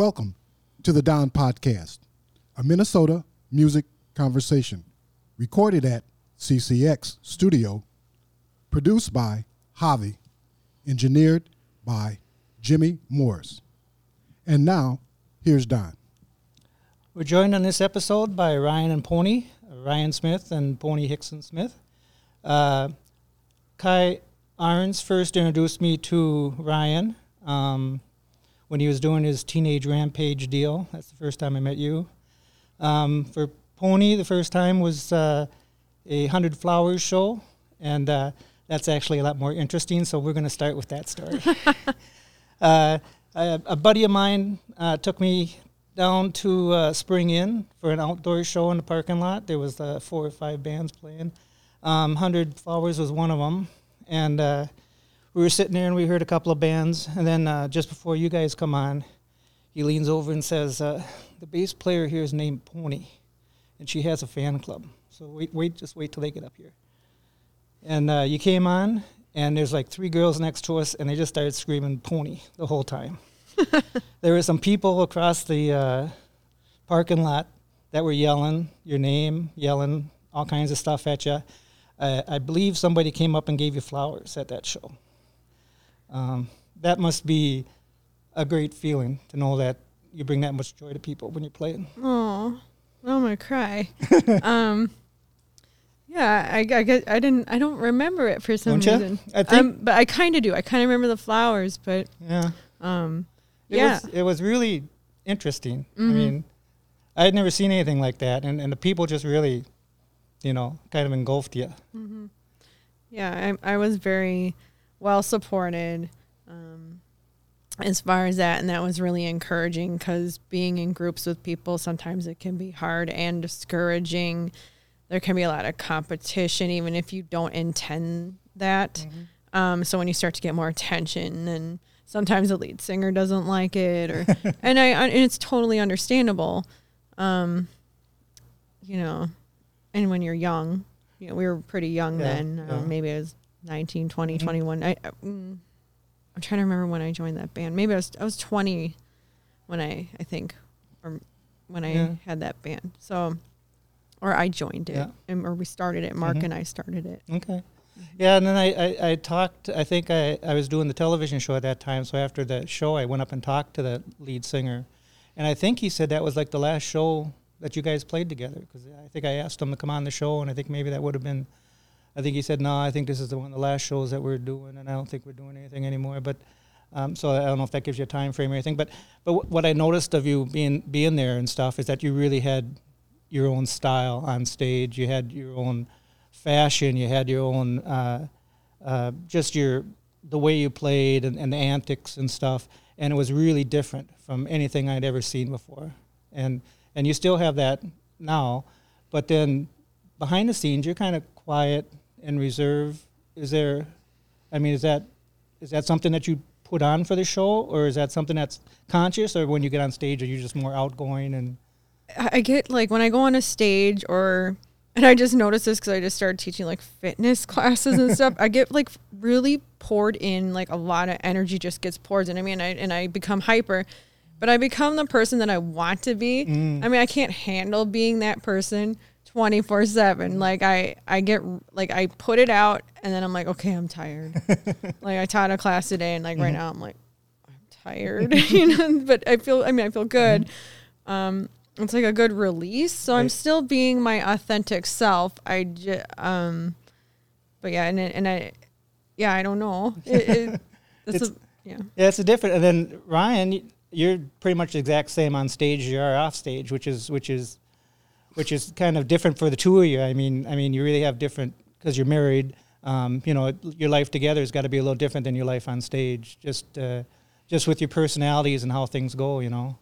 Welcome to the Don Podcast, a Minnesota music conversation, recorded at CCX Studio, produced by Javi, engineered by Jimmy Morris. And now, here's Don. We're joined on this episode by Ryan and Pony, Ryan Smith and Pony Hickson Smith. Uh, Kai Arns first introduced me to Ryan um, when he was doing his Teenage Rampage deal. That's the first time I met you. Um, for Pony, the first time was uh, a Hundred Flowers show, and uh, that's actually a lot more interesting. So we're going to start with that story. uh, a, a, buddy of mine uh, took me down to uh, Spring Inn for an outdoor show in the parking lot. There was uh, four or five bands playing. Um, Hundred Flowers was one of them, and uh, we were sitting there and we heard a couple of bands. And then uh, just before you guys come on, he leans over and says, uh, "The bass player here is named Pony, and she has a fan club. So wait, wait, just wait till they get up here." And uh, you came on, and there's like three girls next to us, and they just started screaming "Pony" the whole time. there were some people across the uh, parking lot that were yelling your name, yelling all kinds of stuff at you. Uh, I believe somebody came up and gave you flowers at that show. Um, that must be a great feeling to know that you bring that much joy to people when you're playing. Oh, I'm gonna cry. um, yeah, I, I get, I didn't, I don't remember it for some don't reason. You? I think, um, but I kind of do. I kind of remember the flowers, but yeah, um, it yeah, was, it was really interesting. Mhm. I mean, I had never seen anything like that, and, and the people just really, you know, kind of engulfed you. hmm Yeah, I, I was very well supported um, as far as that, and that was really encouraging because being in groups with people sometimes it can be hard and discouraging. There can be a lot of competition, even if you don't intend that. Um, so when you start to get more attention, and sometimes the lead singer doesn't like it, or and I and it's totally understandable. Um, you know, and when you're young, you know, we were pretty young Yeah, then. yeah. Um, maybe I was 19, 20, Mhm. 21. I, I mm, I'm trying to remember when I joined that band. Maybe I was I was 20 when I I think or when I Yeah. had that band. So or I joined it Yeah. and, or we started it. Mark Mhm. and I started it. Okay. Yeah, and then I, I, I talked, I think I, I was doing the television show at that time. So after the show, I went up and talked to the lead singer. And I think he said that was like the last show that you guys played together. Because I think I asked him to come on the show, and I think maybe that would have been, I think he said, no, I think this is the one of the last shows that we're doing, and I don't think we're doing anything anymore. But um, so I don't know if that gives you a time frame or anything. But but wh- what I noticed of you being being there and stuff is that you really had your own style on stage. You had your own fashion. You had your own uh, uh, just your the way you played and, and the antics and stuff. And it was really different from anything I'd ever seen before. And and you still have that now, but then behind the scenes you're kind of quiet and reserve? Is there? I mean, is that is that something that you put on for the show, or is that something that's conscious, or when you get on stage, are you just more outgoing and I I get like when I go on a stage or and I just noticed this because I just started teaching like fitness classes and stuff. I get like really poured in, like a lot of energy just gets poured in. I mean, I and I become hyper, but I become the person that I want to be. Mm. I mean, I can't handle being that person twenty four seven. Like I, I get like I put it out and then I'm like, okay, I'm tired. like I taught a class today and like right Mhm. now I'm like, I'm tired, you know. But I feel, I mean, I feel good. Um, it's like a good release. So I'm still being my authentic self. I just, um, but yeah, and and I, yeah, I don't know. It, it, It's- a, yeah. Yeah, it's a different. And then Ryan, you're pretty much the exact same on stage as you are off stage, which is which is which is kind of different for the two of you. I mean, I mean, you really have different because you're married. Um, you know, your life together has got to be a little different than your life on stage. Just uh, just with your personalities and how things go. You know,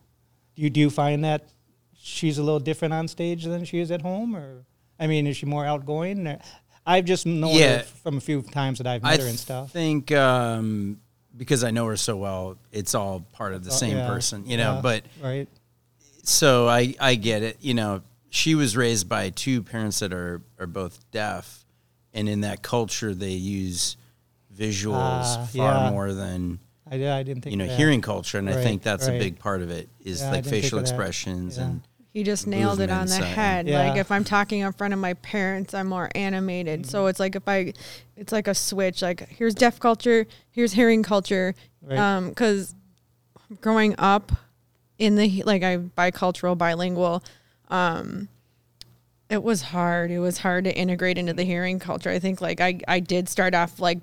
do you do you find that she's a little different on stage than she is at home, or I mean, is she more outgoing? Or- I've just known Yeah. her from a few times that I've I met her and stuff. I think um, because I know her so well, it's all part of the same yeah, person, you know. yeah. But Right. so I I get it. You know, she was raised by two parents that are are both deaf, and in that culture they use visuals Ah, far yeah. more than I, I didn't think you know of that. hearing culture, and I think that's right. a big part of it is Yeah, like facial expressions Yeah. and He just nailed it on the movements, uh, head. Like if I'm talking in front of my parents, I'm more animated. So Mm-hmm. it's like if I, it's like a switch. Like here's deaf culture, here's hearing culture. Right. Um, because growing up in the like I bicultural, bilingual, um, it was hard. It was hard to integrate into the hearing culture. I think like I I did start off like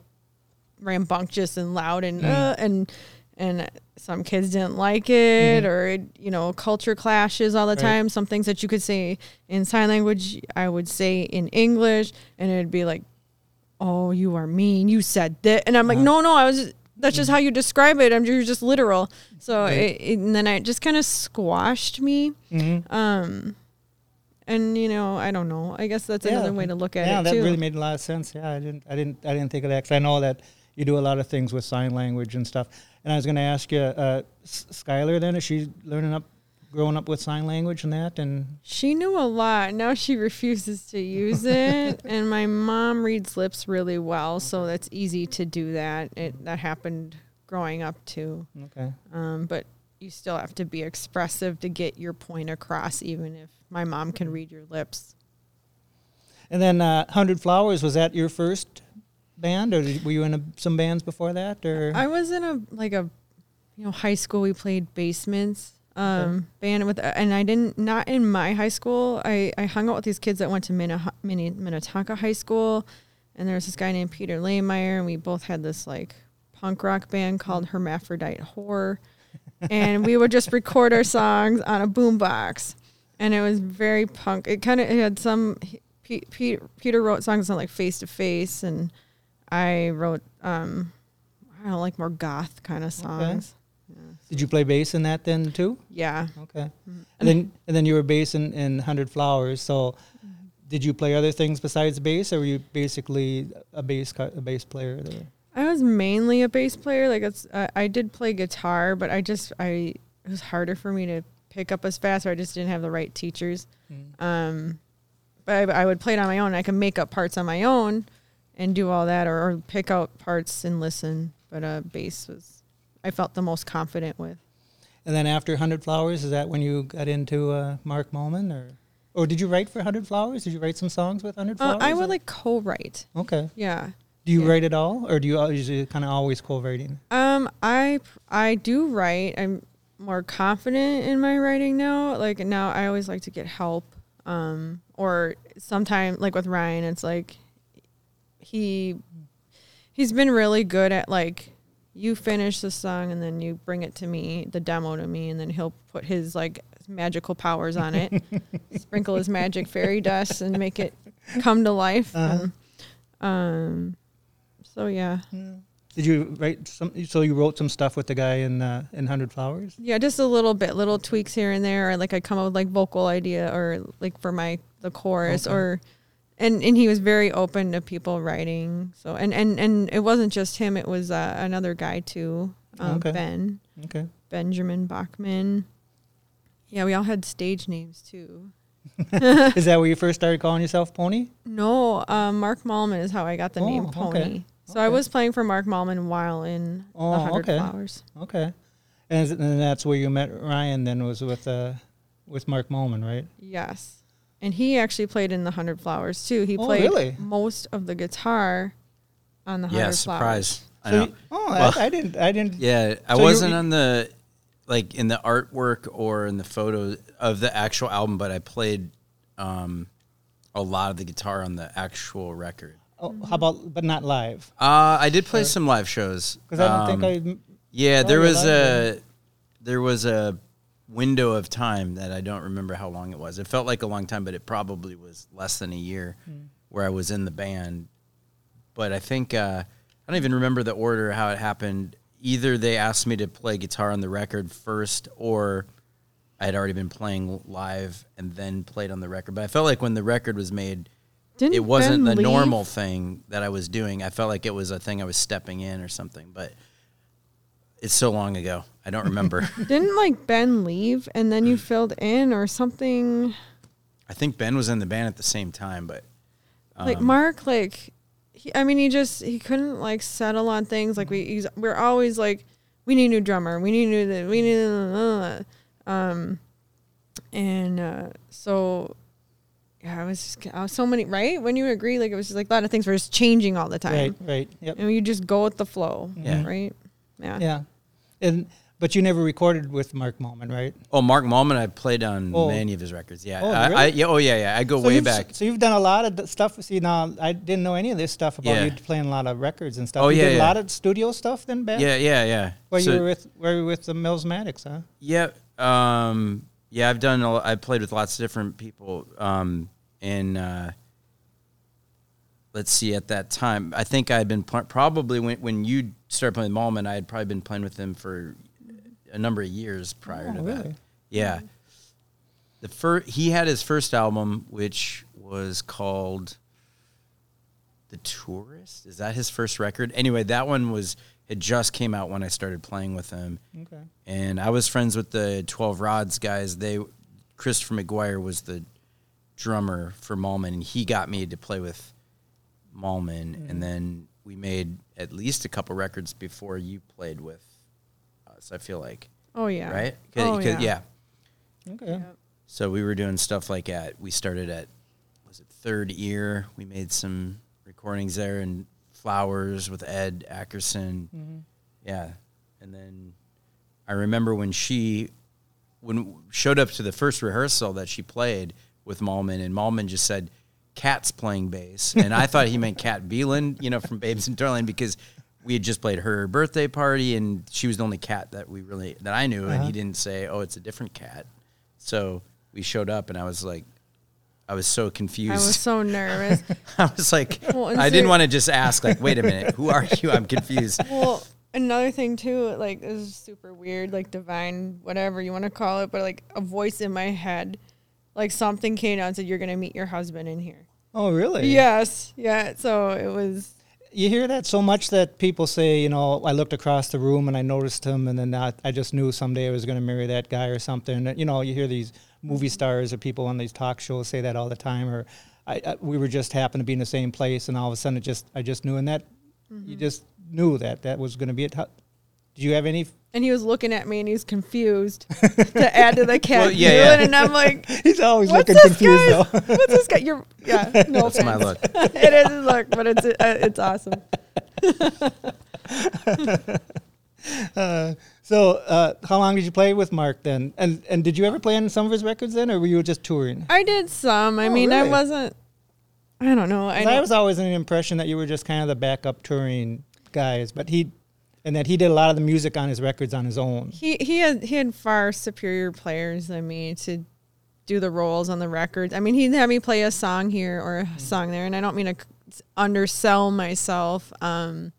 rambunctious and loud and Mm. uh, and and some kids didn't like it or you know culture clashes all the. Right. time some things that you could say in sign language i would say in english and it'd be like oh you are mean you said that and i'm like Uh-huh. no no i was that's just how you describe it i'm you're just literal so Right. it, it- and then it just kind of squashed me Mhm. um and you know i don't know i guess that's Yeah. another way to look at yeah, it Yeah, that too really made a lot of sense. Yeah, I didn't, I didn't, I didn't think of that because I know that you do a lot of things with sign language and stuff. And I was going to ask you, uh, S- Skylar, then is she learning up, growing up with sign language and that? And She knew a lot. Now she refuses to use it. and my mom reads lips really well, so that's easy to do that. It that happened growing up too. okay, Um, but you still have to be expressive to get your point across, even if my mom can read your lips. and then uh, Hundred Flowers was that your first band, or did, were you in a, some bands before that? Or I was in a like a you know high school. We played basements um, band with, and I didn't not in my high school. I I hung out with these kids that went to Minna, Minnetonka High School, and there was this guy named Peter Lehmeyer, and we both had this like punk rock band called Hermaphrodite Whore, and we would just record our songs on a boombox, and it was very punk. It kind of it had some. P- P- Peter wrote songs on like Face to Face, and I wrote um, I don't like more goth kind of songs. Did you play bass in that then too? Yeah. Okay, Mhm. and then and then you were bass in, in Hundred Flowers. So, did you play other things besides bass, or were you basically a bass a bass player there? I was mainly a bass player. Like it's, uh, I did play guitar, but I just, I it was harder for me to pick up as fast, or I just didn't have the right teachers. Um, but I, I would play it on my own. I could make up parts on my own, and do all that, or, or pick out parts and listen. But uh, bass was, I felt the most confident with. And then after Hundred Flowers, is that when you got into uh, Mark Mallman, or or did you write for Hundred Flowers? Did you write some songs with Hundred Uh, Flowers? I would or- like co-write. Okay. Yeah. Do you Yeah. write it all, or do you usually kind of always co-writing? Um, I I do write. I'm more confident in my writing now. Like now, I always like to get help. Um, or sometimes like with Ryan, it's like he he's been really good at like you finish the song and then you bring it to me, the demo to me, and then he'll put his like magical powers on it, sprinkle his magic fairy dust, and make it come to life. Uh-huh. And, um, so yeah. Did you write some? So you wrote some stuff with the guy in uh, in Hundred Flowers. Yeah, just a little bit, little tweaks here and there, or like I come up with like vocal idea or like for my the chorus Okay. or and and he was very open to people writing. So and and and it wasn't just him; it was uh, another guy too, um, Okay. Ben Okay. Benjamin Bachman. Yeah, we all had stage names too. is that where you first started calling yourself Pony? No, um, Mark Mallman is how I got the Oh, name okay. Pony. So I was playing for Mark Mallman while in Oh, the Hundred okay. Flowers. Okay. And, and that's where you met Ryan. Then was with uh, with Mark Mallman, right? Yes. And he actually played in the Hundred Flowers too. He Oh, played really? most of the guitar on the Hundred yeah, Flowers. surprise. I So know. you- oh, Well- I, I didn't. I didn't. Yeah, I So wasn't on the like in the artwork or in the photos of the actual album, but I played um, a lot of the guitar on the actual record. Oh, how about, but not live? Uh, I did play some live shows Because I don't Um, think I. Yeah, Oh, there was live a there was a window of time that I don't remember how long it was. It felt like a long time, but it probably was less than a year Hmm. where I was in the band. But I think uh, I don't even remember the order how it happened. Either they asked me to play guitar on the record first, or I had already been playing live and then played on the record. But I felt like when the record was made, Didn't it wasn't Ben the leave? normal thing that I was doing. I felt like it was a thing I was stepping in or something. But it's so long ago. I don't remember. Didn't like Ben leave and then you filled in or something? I think Ben was in the band at the same time, but like um, Mark, like he, I mean, he just he couldn't like settle on things. Like we he's, we're always like we need a new drummer. We need a new, we need a, um, and uh, so yeah, I was just I was so many right when you agree like it was just like a lot of things were just changing all the time, Right, right. Yep. and you just go with the flow, Yeah. right? Yeah, Yeah. And but you never recorded with Mark Mallman, right? Oh, Mark Mallman, I played on Oh. many of his records. Yeah, Oh, really? I, yeah, oh yeah, yeah. I go So way back. So you've done a lot of stuff. See, now I didn't know any of this stuff about Yeah. you playing a lot of records and stuff. Oh, you yeah, did a lot of studio stuff then, Ben? Yeah, yeah, yeah. Where So- you were with, where you were with the Melismatics, huh? Yeah, um, yeah. I've done. A, I've played with lots of different people. Um, and uh, let's see. At that time, I think I had been pl- probably when when you started playing with Mallman, I had probably been playing with him for a number of years prior Oh, to that. Yeah. The first he had his first album, which was called The Tourist. Is that his first record? Anyway, that one was it just came out when I started playing with him Okay. and I was friends with the Twelve Rods guys. They Christopher McGuire was the drummer for Mallman, and he got me to play with Mallman, and then we made at least a couple records before you played with us. I feel like Oh yeah, right? 'Cause- Oh 'cause- yeah. yeah. Okay. So we were doing stuff like at we started at was it Third Ear? We made some recordings there and Flowers with Ed Ackerson. Mm-hmm. Yeah. And then I remember when she when showed up to the first rehearsal that she played with Mallman and Mallman just said Cat's playing bass and I thought he meant Kat Bjelland, you know, from Babes in Toyland because we had just played her birthday party and she was the only cat that we really that I knew and Uh-huh. he didn't say, "Oh, it's a different cat." So we showed up and I was like I was so confused. I was so nervous. I was like, Well, I didn't want to just ask, like, wait a minute, who are you? I'm confused. well, another thing too, like this is super weird, like divine, whatever you want to call it, but like a voice in my head, like something came out and said, "You're gonna meet your husband in here." Oh, really? Yes, yeah. So it was. You hear that so much that people say, you know, I looked across the room and I noticed him, and then I, I just knew someday I was going to marry that guy or something. You know, you hear these movie stars or people on these talk shows say that all the time. Or I, I, we were just happened to be in the same place, and all of a sudden it just I just knew, and that you mm-hmm. just knew that that was going to be it. How, did you have any? And he was looking at me and he was confused to add to the cat. Well, yeah, yeah. And I'm like, He's always what's looking this confused guy's, though. what's this guy? You're, yeah, no That's my look. it is his look, but it's, uh, it's awesome. Uh, so, uh, how long did you play with Mark then? And and did you ever play on some of his records then, or were you just touring? I did some. I Oh, mean, I wasn't, I don't know. I, 'Cause I was always in the impression that you were just kind of the backup touring guys, but he, and that he did a lot of the music on his records on his own. he he had he had far superior players than me to do the roles on the records. I mean, he'd have me play a song here or a song there, and I don't mean to undersell myself. Um,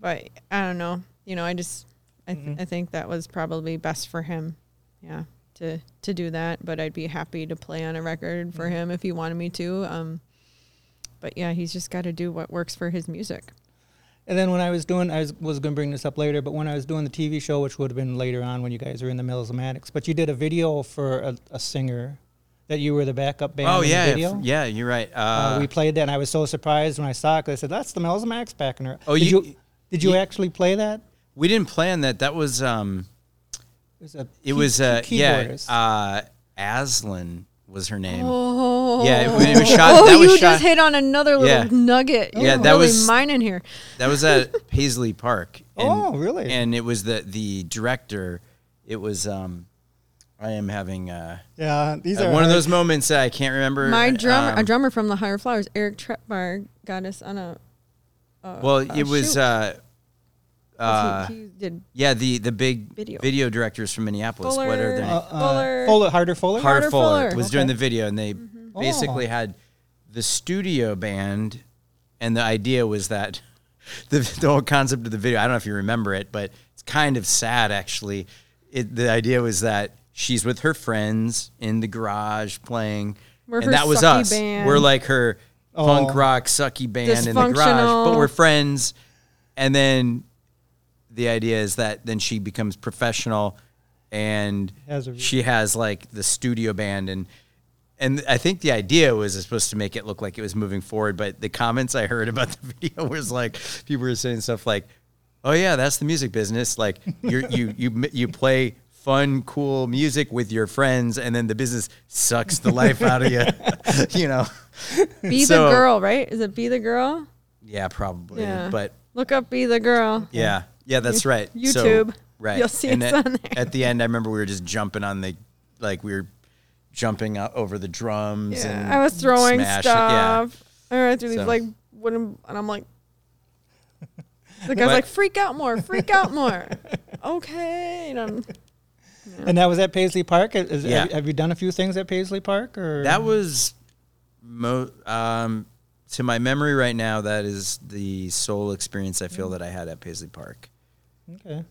but I don't know. You know, I just I, th- Mhm. I think that was probably best for him. Yeah, to to do that. But I'd be happy to play on a record for Mhm. him if he wanted me to. Um, but yeah, he's just got to do what works for his music. And then when I was doing, I was, was going to bring this up later, but when I was doing the TV show, which would have been later on when you guys were in the Melismatics, but you did a video for a, a singer that you were the backup band Oh in yeah, the f- video. yeah, you're right. Uh, Uh, we played that, and I was so surprised when I saw it. 'cause I said, "That's the Melismatics backing her." Oh, did you- you, did you you- actually play that? we didn't plan that. That was um, It was a it key- was a yeah, uh, Aslyn was her name. Oh, Yeah, it- it was shot- Oh, that was you shot- just hit on another little Yeah. nugget. Yeah, that really was- mine in here. That was at Paisley Park. And, Oh, really? And it was the the director. It was um, I am having uh, yeah, these uh, are one of those moments that I can't remember. My drummer, a um, drummer from the Higher Flowers, Eric Tretbar, got us on a. a Well, a it was shoot. Uh, 'Cause uh, he, he did yeah, the the big Video. video, directors from Minneapolis. What are their Fuller. names? Uh, uh, Fuller. Fuller, Harder Fuller. Harder Harder Fuller Fuller. was doing the video, and they Oh. basically had the studio band, and the idea was that the the whole concept of the video. I don't know if you remember it, but it's kind of sad actually. It, the idea was that she's with her friends in the garage playing, We're and that was us. band. We're like her punk Oh. rock sucky band in the garage, but we're friends. And then the idea is that then she becomes professional and Has a- she has like the studio band and and I think the idea was supposed to make it look like it was moving forward, but the comments I heard about the video was like people were saying stuff like, oh yeah, that's the music business. Like you you you you play fun, cool music with your friends, and then the business sucks the life out of you. you know. Be So- the girl, right? Is it be the girl? Yeah, probably. Yeah. But Look up be the girl. yeah, yeah, that's right. So- YouTube. right. You'll see and it's at, on there. At the end, I remember we were just jumping on the, like we were jumping out over the drums. Yeah, and I was throwing smashing- Yeah. stuff. I ran through these like wooden, and I'm like, the guy's But- like, freak out more, freak out more. okay, and I'm, And that was at Paisley Park. Is, Yeah. have, have you done a few things at Paisley Park? Or That was, mo- um, to my memory right now, that is the sole experience I feel Mm. that I had at Paisley Park. Okay.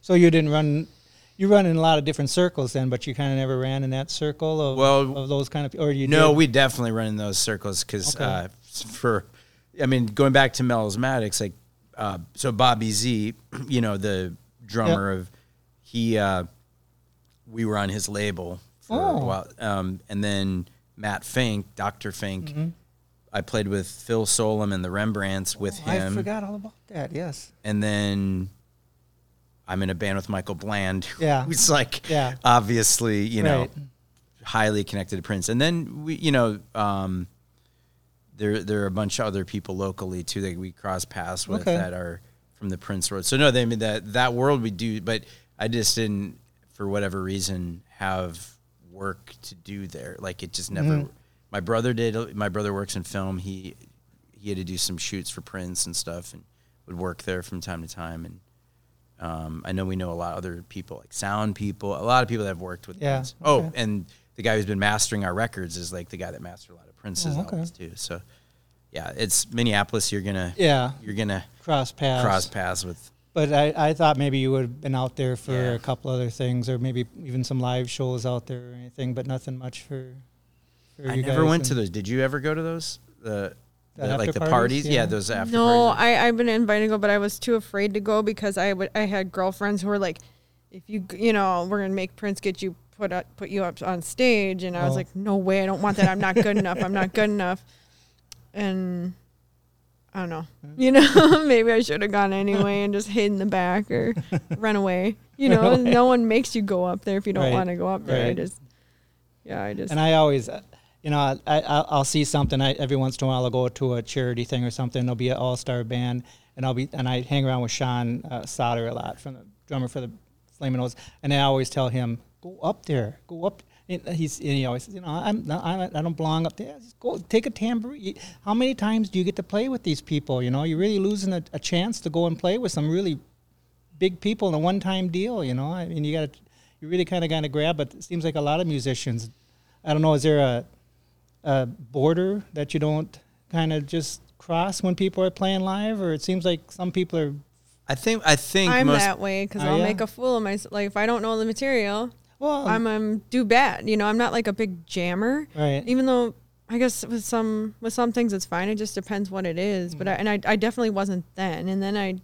So you didn't run. You run in a lot of different circles then, but you kind of never ran in that circle of, Well, of those kind of, or you no, did? we definitely run in those circles because Okay. uh, for, I mean, going back to Melismatics, like, uh, so Bobby Z, you know, the drummer of, he, uh, we were on his label for Oh. a while, um, and then Matt Fink, Doctor Fink, Mm-hmm. I played with Phil Solem and the Rembrandts with Oh, I forgot all about that. Yes. and then I'm in a band with Michael Bland, Yeah. who's like, Yeah. obviously, you know, highly connected to Prince. And then we, you know, um, there there are a bunch of other people locally too that we cross paths with Okay. that are from the Prince world. So no, they I mean that that world we do, but I just didn't, for whatever reason, have work to do there. Like it just never. Mm-hmm. My brother did. My brother works in film. He he had to do some shoots for Prince and stuff, and would work there from time to time. And um, I know we know a lot of other people, like sound people, a lot of people that have worked with Yeah, Prince. Oh, and the guy who's been mastering our records is like the guy that mastered a lot of Prince's Oh, okay. albums too. So, yeah, it's Minneapolis. You're gonna Yeah. you're gonna Cross paths. cross paths with. But I, I thought maybe you would have been out there for Yeah. a couple other things, or maybe even some live shows out there or anything, but nothing much for. For I you never went to those. Did you ever go to those? The, The the- like the parties? parties? Yeah. Yeah. those after no, parties. I I've been invited to go, but I was too afraid to go because I would I had girlfriends who were like, if you you know we're gonna make Prince get you put up, put you up on stage, and I was Oh. like, no way, I don't want that. I'm not good enough. I'm not good enough, and. I don't know. You know, maybe I should have gone anyway and just hid in the back or run away. You know, Run away. no one makes you go up there if you don't Right, want to go up there. I just, yeah, I just. And I always, you know, I, I I'll see something. I, every once in a while, I'll go to a charity thing or something. There'll be an all star band, and I'll be and I hang around with Sean uh, a lot, from the drummer for the Flamin' Oh's, and I always tell him, go up there, go up. And he's and he always says, you know, I'm not, I'm, I don't belong up there. Just go take a tambourine. How many times do you get to play with these people? You know, you're really losing a, a chance to go and play with some really big people in a one-time deal. You know, I mean, you got to, you really kind of got to grab. But it seems like a lot of musicians. I don't know. Is there a, a border that you don't kind of just cross when people are playing live, or it seems like some people are. I think I think I'm most that way because I'll ya? make a fool of myself. Like if I don't know the material, Well, I'm um do bad. You know, I'm not like a big jammer. right. Even though I guess with some with some things it's fine. It just depends what it is. But I, and I I definitely wasn't then. And then I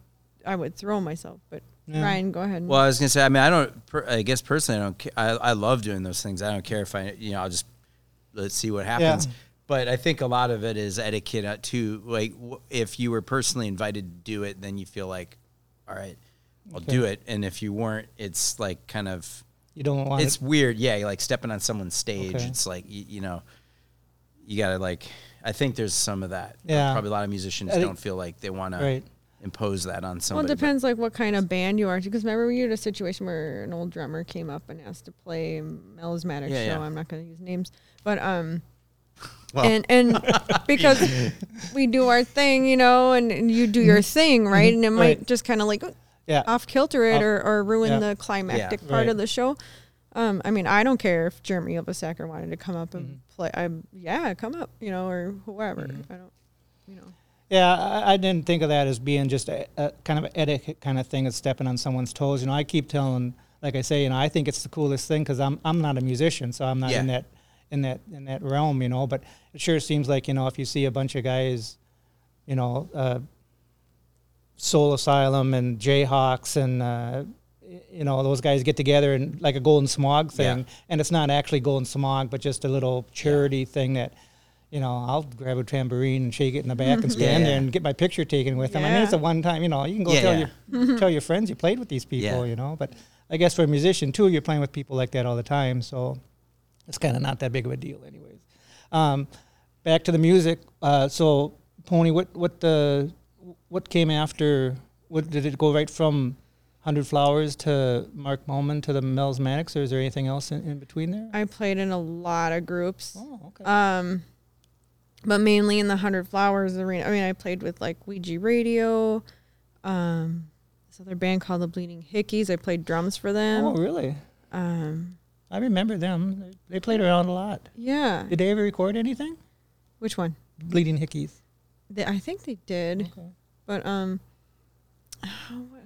I would throw myself. But Yeah. Ryan, go ahead. Well, I was gonna say. I mean, I don't. Per, I guess personally, I don't. ca- I, I love doing those things. I don't care if I. You know, I'll just let's see what happens. But I think a lot of it is etiquette uh, too. Like, if you were personally invited to do it, then you feel like, all right, I'll Okay. do it. And if you weren't, it's like kind of. you don't want It's it. weird. Yeah, you're like stepping on someone's stage. Okay. It's like you, you know, you gotta like. I think there's some of that. Yeah. Probably a lot of musicians don't feel like they want to Right. Impose that on somebody. well, it depends like what kind of band you are. Because remember, we had a situation where an old drummer came up and asked to play Melismatic Yeah, show. yeah. I'm not going to use names, but um, Well. and and because we do our thing, you know, and, and you do your thing, right? And it might Right. just kind of like Yeah. off kilter it Off- or, or ruin yeah. the climactic Yeah. part Right. of the show. Um, I mean, I don't care if Jeremy Ylvisaker wanted to come up and Mm-hmm. play. I'm yeah, come up, you know, or whoever. I don't, you know. Yeah, I, I didn't think of that as being just a, a kind of etiquette kind of thing of stepping on someone's toes. You know, I keep telling, like I say, you know, I think it's the coolest thing because I'm I'm not a musician, so I'm not in that in that in that realm, you know. But it sure seems like you know if you see a bunch of guys, you know, uh, Soul Asylum and Jayhawks and uh, you know those guys get together and like a Golden Smog thing, Yeah. and it's not actually Golden Smog, but just a little charity thing that you know, I'll grab a tambourine and shake it in the back and stand Yeah. there and get my picture taken with them. I mean, it's a one time, you know, you can go Yeah, tell yeah. your tell your friends you played with these people, Yeah. you know. But I guess for a musician too, you're playing with people like that all the time, so it's kind of not that big of a deal, anyways. Um, back to the music. Uh, so, Pony, what what the what came after? What did it go right from Hundred Flowers to Mark Mallman to the Melismatics, or is there anything else in, in between there? I played in a lot of groups. oh, okay. Um, but mainly in the Hundred Flowers arena. I mean, I played with like Ouija Radio, um, this other band called the Bleeding Hickeys. I played drums for them. oh, really? Um, I remember them. They, played around a lot. yeah. Did they ever record anything? Which one? Bleeding Hickeys. They, I think they did, Okay. but um,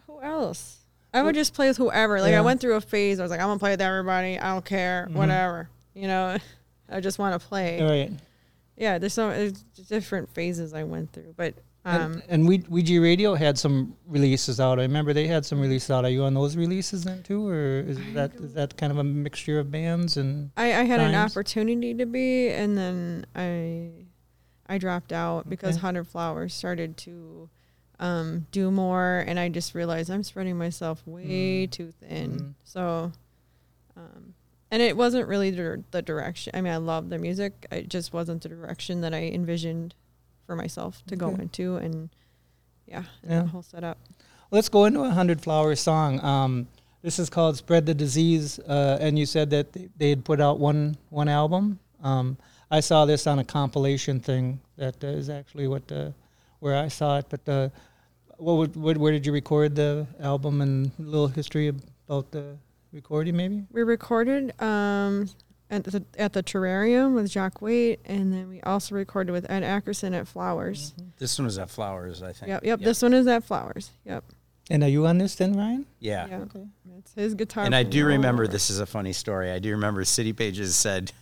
who else? I would just play with whoever. Like Yeah. I went through a phase. I was like, I'm gonna play with everybody. I don't care, Mhm. whatever. You know, I just want to play. Right. Yeah, there's some there's different phases I went through, but um, and, and we Ouija Radio had some releases out. I remember they had some releases out. Are you on those releases then too, or is that is that kind of a mixture of bands and? I, I had an opportunity to be, and then I I dropped out because Okay. Hundred Flowers started to um, do more, and I just realized I'm spreading myself way Mm. too thin. Mhm. So, um, and it wasn't really the, the direction. I mean, I love the music. It just wasn't the direction that I envisioned for myself to go into, and yeah, and Yeah. the whole setup. Let's go into a hundred flowers song. Um, this is called "Spread the Disease," uh, and you said that they, had put out one one album. Um, I saw this on a compilation thing. That uh, is actually what the, where I saw it. But uh, what, what where did you record the album and a little history about the recording, maybe? We recorded um, at the at the Terrarium with Jacques Wait, and then we also recorded with Ed Ackerson at Flowers. This one was at Flowers, I think. Yep, yep. This one is at Flowers. Yep. And are you on this then, Ryan? Yeah. Yeah. Okay. It's his guitar. And I do playing. remember this is a funny story. I do remember City Pages said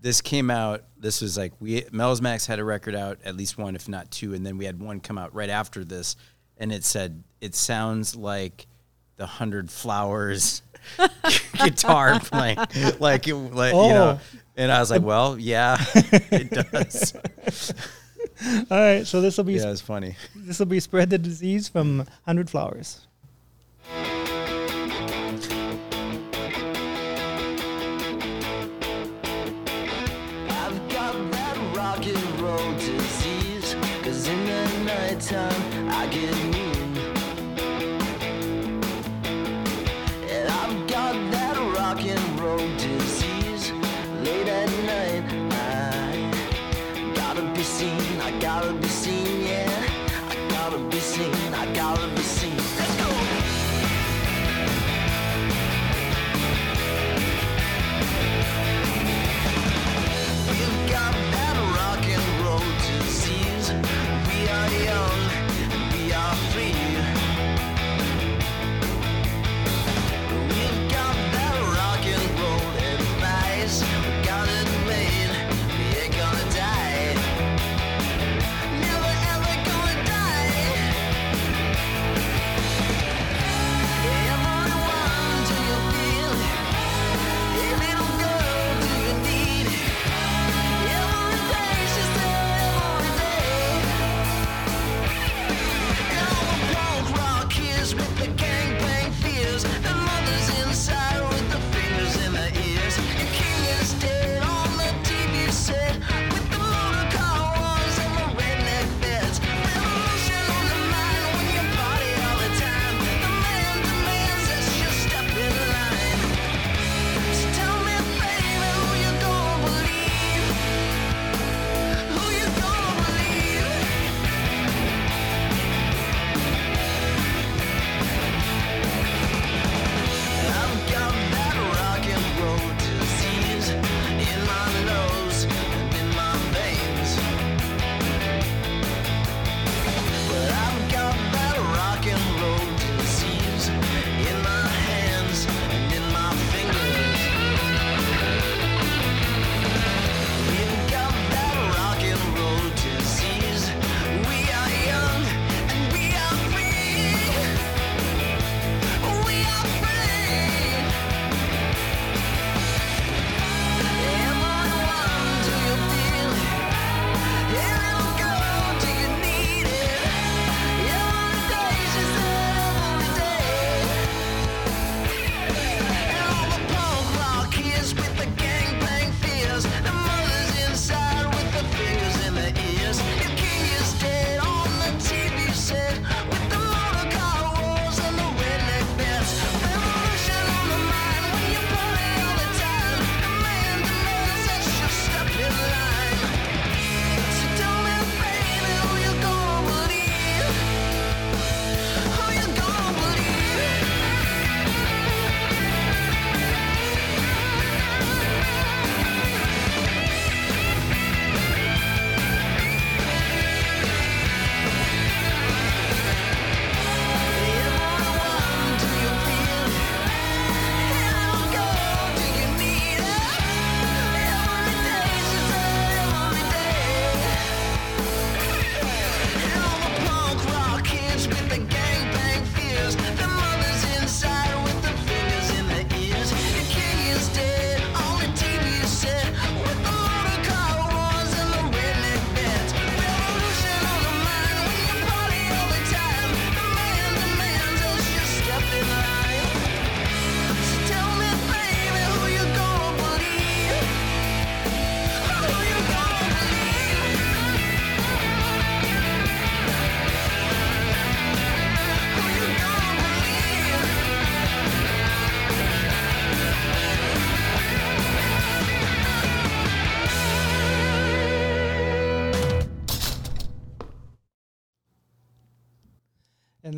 this came out. This was like we Mel's Max had a record out, at least one, if not two, and then we had one come out right after this, and it said it sounds like the Hundred Flowers guitar playing, like it, like you know. Oh. And I was like, well, yeah, it does. All right, so this will be Yeah, it's funny. this will be "Spread the Disease" from Hundred Flowers. I've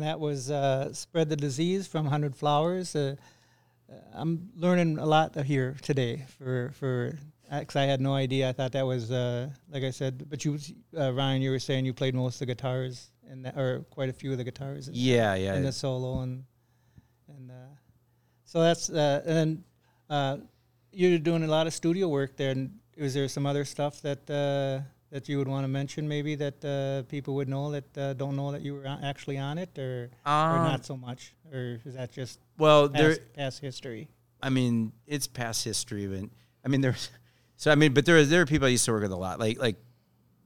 and that was uh, "Spread the Disease" from Hundred Flowers. Uh, uh, I'm learning a lot here today for for because I had no idea. I thought that was uh, like I said, but you, uh, Ryan, you were saying you played most of the guitars and or quite a few of the guitars. in- Yeah, yeah. in the solo and and uh, so that's uh, and then uh, you're doing a lot of studio work there. And is there some other stuff that uh, that you would want to mention, maybe that uh, people would know that uh, don't know that you were actually on it, or or Um, not so much, or is that just well, there. past, past history? I mean, it's past history, but I mean, there's. So I mean, but there there are people I used to work with a lot, like like,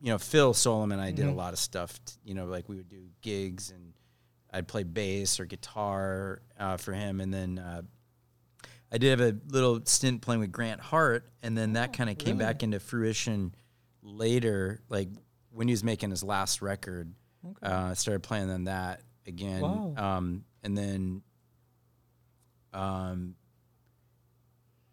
you know, Phil Solem. And I did a Mhm. lot of stuff. you know, like we would do gigs and I'd play bass or guitar uh, for him, and then uh, I did have a little stint playing with Grant Hart, and then that kind of came back into fruition later, like when he was making his last record. Okay. Uh, started playing on that again, Wow. um, and then um,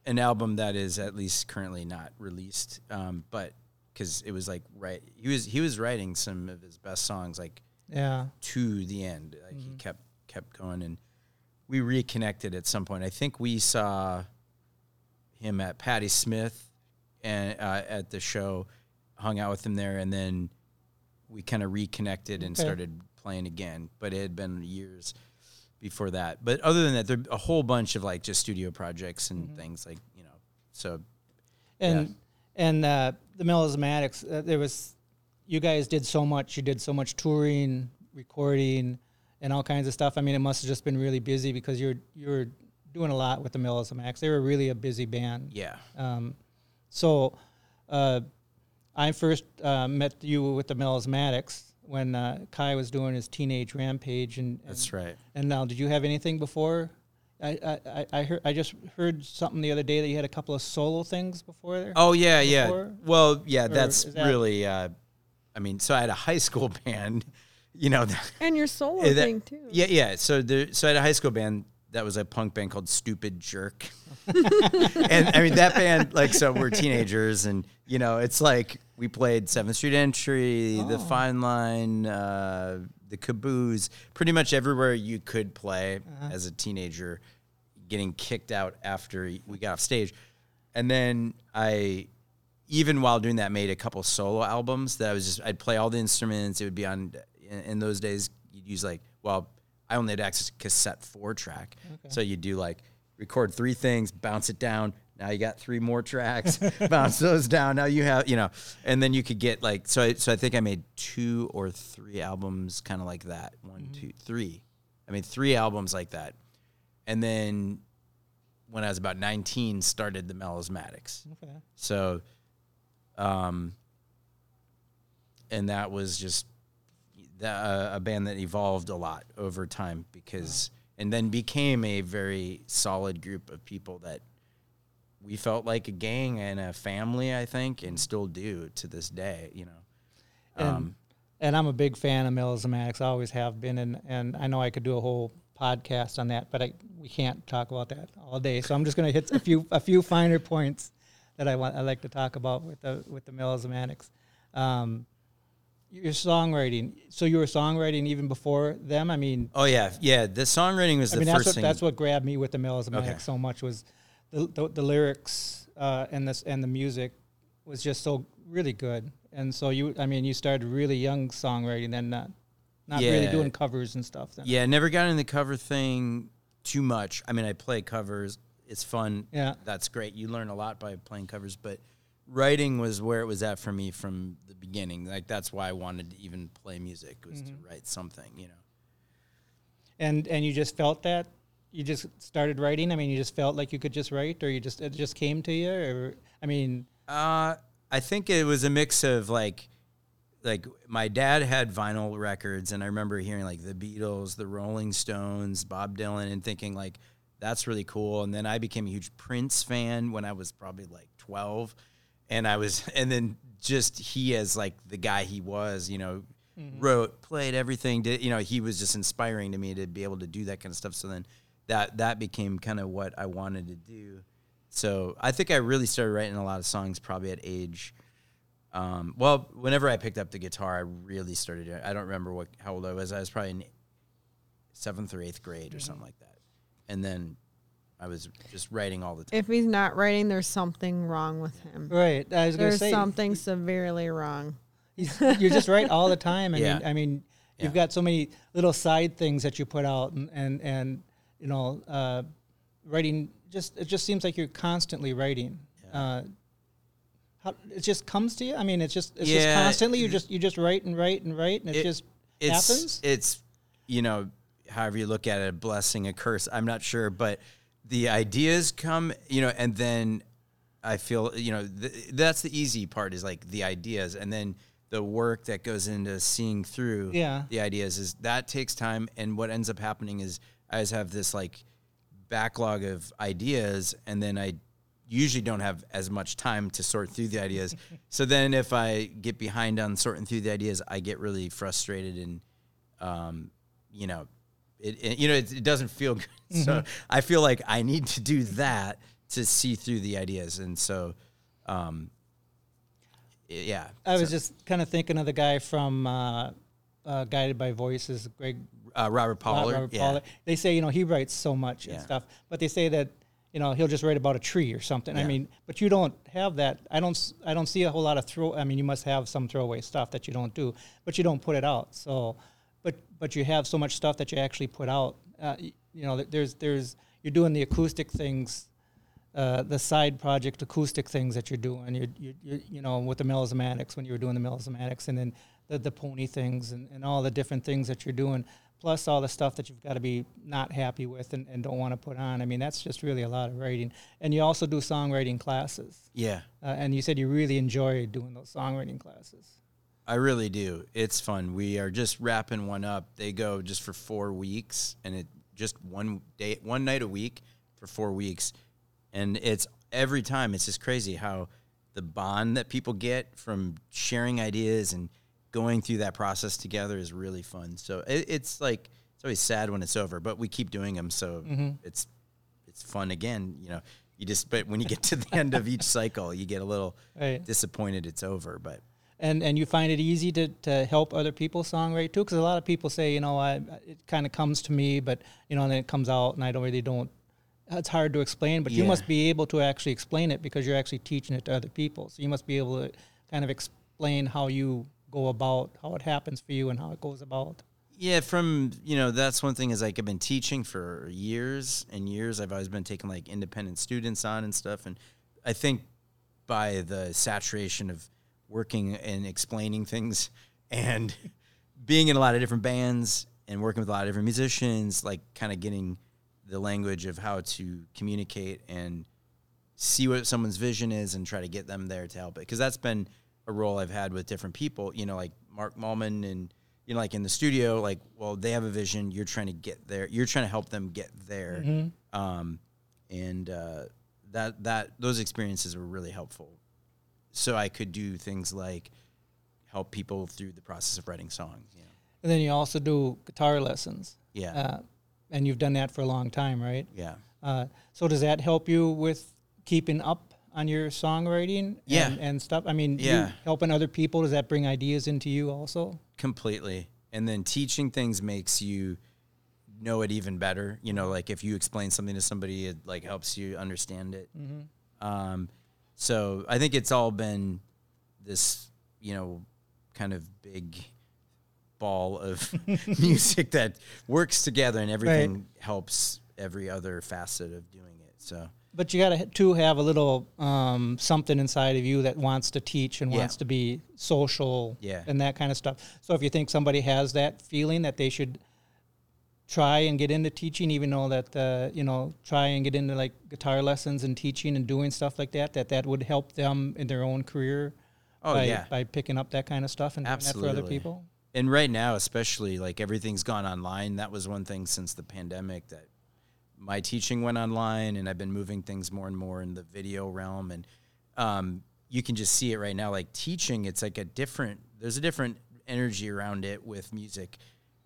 an album that is at least currently not released, um, but because it was like right, he was he was writing some of his best songs like yeah. to the end. Like Mm-hmm. he kept kept going, and we reconnected at some point. I think we saw him at Patti Smith and uh, at the show, hung out with him there, and then we kind of reconnected and Okay. started playing again. But it had been years before that. But other than that, there a whole bunch of like just studio projects and Mm-hmm. things like you know. So And and uh, the melismatics, uh, there was, you guys did so much. You did so much touring, recording, and all kinds of stuff. I mean, it must have just been really busy because you're you're doing a lot with the melismatics. They were really a busy band. yeah, Um, so, uh, I first uh, met you with the melismatics when uh, Kai was doing his teenage rampage, and, and that's right. and now, did you have anything before? I, I, I- I heard I just heard something the other day that you had a couple of solo things before there. Oh yeah, yeah. Well, yeah, that's that- really. Uh, I mean, so I had a high school band. You know, And your solo that- thing too. Yeah, yeah. So there, so I had a high school band that was a punk band called Stupid Jerk, and I mean that band like so we're teenagers, and you know it's like we played Seventh Street Entry, the Oh. Fine Line, uh, the Caboose, pretty much everywhere you could play Uh-huh. as a teenager, getting kicked out after we got off stage, and then I even while doing that, made a couple solo albums that I was just I'd play all the instruments. It would be on in, in those days. You'd use like well, I only had access to cassette four track, so you'd do like record three things, bounce it down. Now you got three more tracks, bounce those down. Now you have you know, and then you could get like so. I, so I think I made two or three albums, kind of like that. One, two, three. I made three albums like that, and then when I was about nineteen, started the Melismatics. Okay. So, um, and that was just that, uh, a band that evolved a lot over time because, and then became a very solid group of people that we felt like a gang and a family, I think, and still do to this day, you know. And, Um, and I'm a big fan of melismatics. I always have been, and, and I know I could do a whole podcast on that, but I, we can't talk about that all day. So I'm just going to hit a few a few finer points that I want I like to talk about with the with the melismatics. Um, your songwriting. So you were songwriting even before them. I mean, oh yeah, yeah. The songwriting was I the mean, that's first what thing. that's what grabbed me with the melismatics Okay. so much was the the, the lyrics uh, and this and the music was just so really good. And so you, I mean, you started really young songwriting, then not not really doing covers and stuff. Then. Yeah, never got in the cover thing too much. I mean, I play covers. It's fun. Yeah. That's great. You learn a lot by playing covers, but writing was where it was at for me from the beginning. Like that's why I wanted to even play music was Mm-hmm. to write something, you know. And and you just felt that you just started writing. I mean, you just felt like you could just write, or you just it just came to you, or I mean, Uh, I think it was a mix of like, like my dad had vinyl records, and I remember hearing like the Beatles, the Rolling Stones, Bob Dylan, and thinking like that's really cool. And then I became a huge Prince fan when I was probably like twelve, and I was, and then just he as like the guy he was, you know, wrote, played everything. Did you know he was just inspiring to me to be able to do that kind of stuff. So then that that became kind of what I wanted to do. So I think I really started writing a lot of songs probably at age. Um, well, whenever I picked up the guitar, I really started. I don't remember what how old I was. I was probably in seventh or eighth grade or something like that. And then I was just writing all the time. If he's not writing, there's something wrong with him. Right. I was going to There's say something severely wrong. He's, you're just right all the time. I Yeah. mean, I mean, you've got so many little side things that you put out, and and, and you know, uh, writing. Just it just seems like you're constantly writing. Uh, how, it just comes to you. I mean, it's just it's just Yeah. constantly. You just you just write and write and write, and it, It- just it's, happens. It's, you know, however you look at it, a blessing, a curse. I'm not sure, but the ideas come, you know, and then I feel, you know, th- that's the easy part is like the ideas, and then the work that goes into seeing through Yeah. the ideas is that takes time. And what ends up happening is I just have this like backlog of ideas, and then I usually don't have as much time to sort through the ideas. so then if I get behind on sorting through the ideas, I get really frustrated and, um, you know, it, it you know it, it doesn't feel good. So I feel like I need to do that to see through the ideas, and so, um, yeah. I was so, just kind of thinking of the guy from uh, uh, Guided by Voices, Greg uh, Robert Pollard. Robert yeah. They say, you know, he writes so much Yeah. and stuff, but they say that, you know, he'll just write about a tree or something. I mean, but you don't have that. I don't. I don't see a whole lot of throw. I mean, you must have some throwaway stuff that you don't do, but you don't put it out. So, but you have so much stuff that you actually put out. Uh, you know, there's there's you're doing the acoustic things. Uh, the side project acoustic things that you're doing, you you you you know with the melismatics when you were doing the melismatics, and then the the pony things and, and all the different things that you're doing, plus all the stuff that you've got to be not happy with and, and don't want to put on. I mean, that's just really a lot of writing. And you also do songwriting classes, Yeah. uh, and you said you really enjoy doing those songwriting classes. I really do. It's fun. We are just wrapping one up. They go just for four weeks, and it just one day, one night a week for four weeks, and it's every time. It's just crazy how the bond that people get from sharing ideas and going through that process together is really fun. So it, it's like it's always sad when it's over, but we keep doing them, so mm-hmm. it's it's fun again. You know, you just but when you get to the end of each cycle, you get a little Right. disappointed it's over, but. And and you find it easy to, to help other people songwrite too? Because a lot of people say you know I it kind of comes to me but you know and then it comes out and I don't really don't it's hard to explain but you must be able to actually explain it because you're actually teaching it to other people. So you must be able to kind of explain how you go about how it happens for you and how it goes about. Yeah, from you know that's one thing is like I've been teaching for years and years. I've always been taking like independent students on and stuff, and I think by the saturation of working and explaining things and being in a lot of different bands and working with a lot of different musicians, like kind of getting the language of how to communicate and see what someone's vision is and try to get them there to help it. Because that's been a role I've had with different people, you know, like Mark Mallman and, you know, like in the studio, like, well, they have a vision. You're trying to get there. You're trying to help them get there. Um, and uh, that, that, those experiences were really helpful. So I could do things like help people through the process of writing songs, you know. and then you also do guitar lessons Yeah. uh, and you've done that for a long time right yeah. Uh, so does that help you with keeping up on your songwriting Yeah. and, and stuff? I mean, Yeah. helping other people, does that bring ideas into you also? completely and then teaching things makes you know it even better you know like if you explain something to somebody it like helps you understand it um, so i think it's all been this you know kind of big ball of music that works together and everything helps every other facet of doing it so But you got to too have a little um, something inside of you that wants to teach and Yeah. wants to be social Yeah. and that kind of stuff. So if you think somebody has that feeling that they should try and get into teaching, even though that uh, you know try and get into like guitar lessons and teaching and doing stuff like that, that that would help them in their own career. Oh, by, yeah. by picking up that kind of stuff and doing that for other people. and right now especially like everything's gone online that was one thing since the pandemic that my teaching went online and i've been moving things more and more in the video realm and um, you can just see it right now like teaching it's like a different there's a different energy around it with music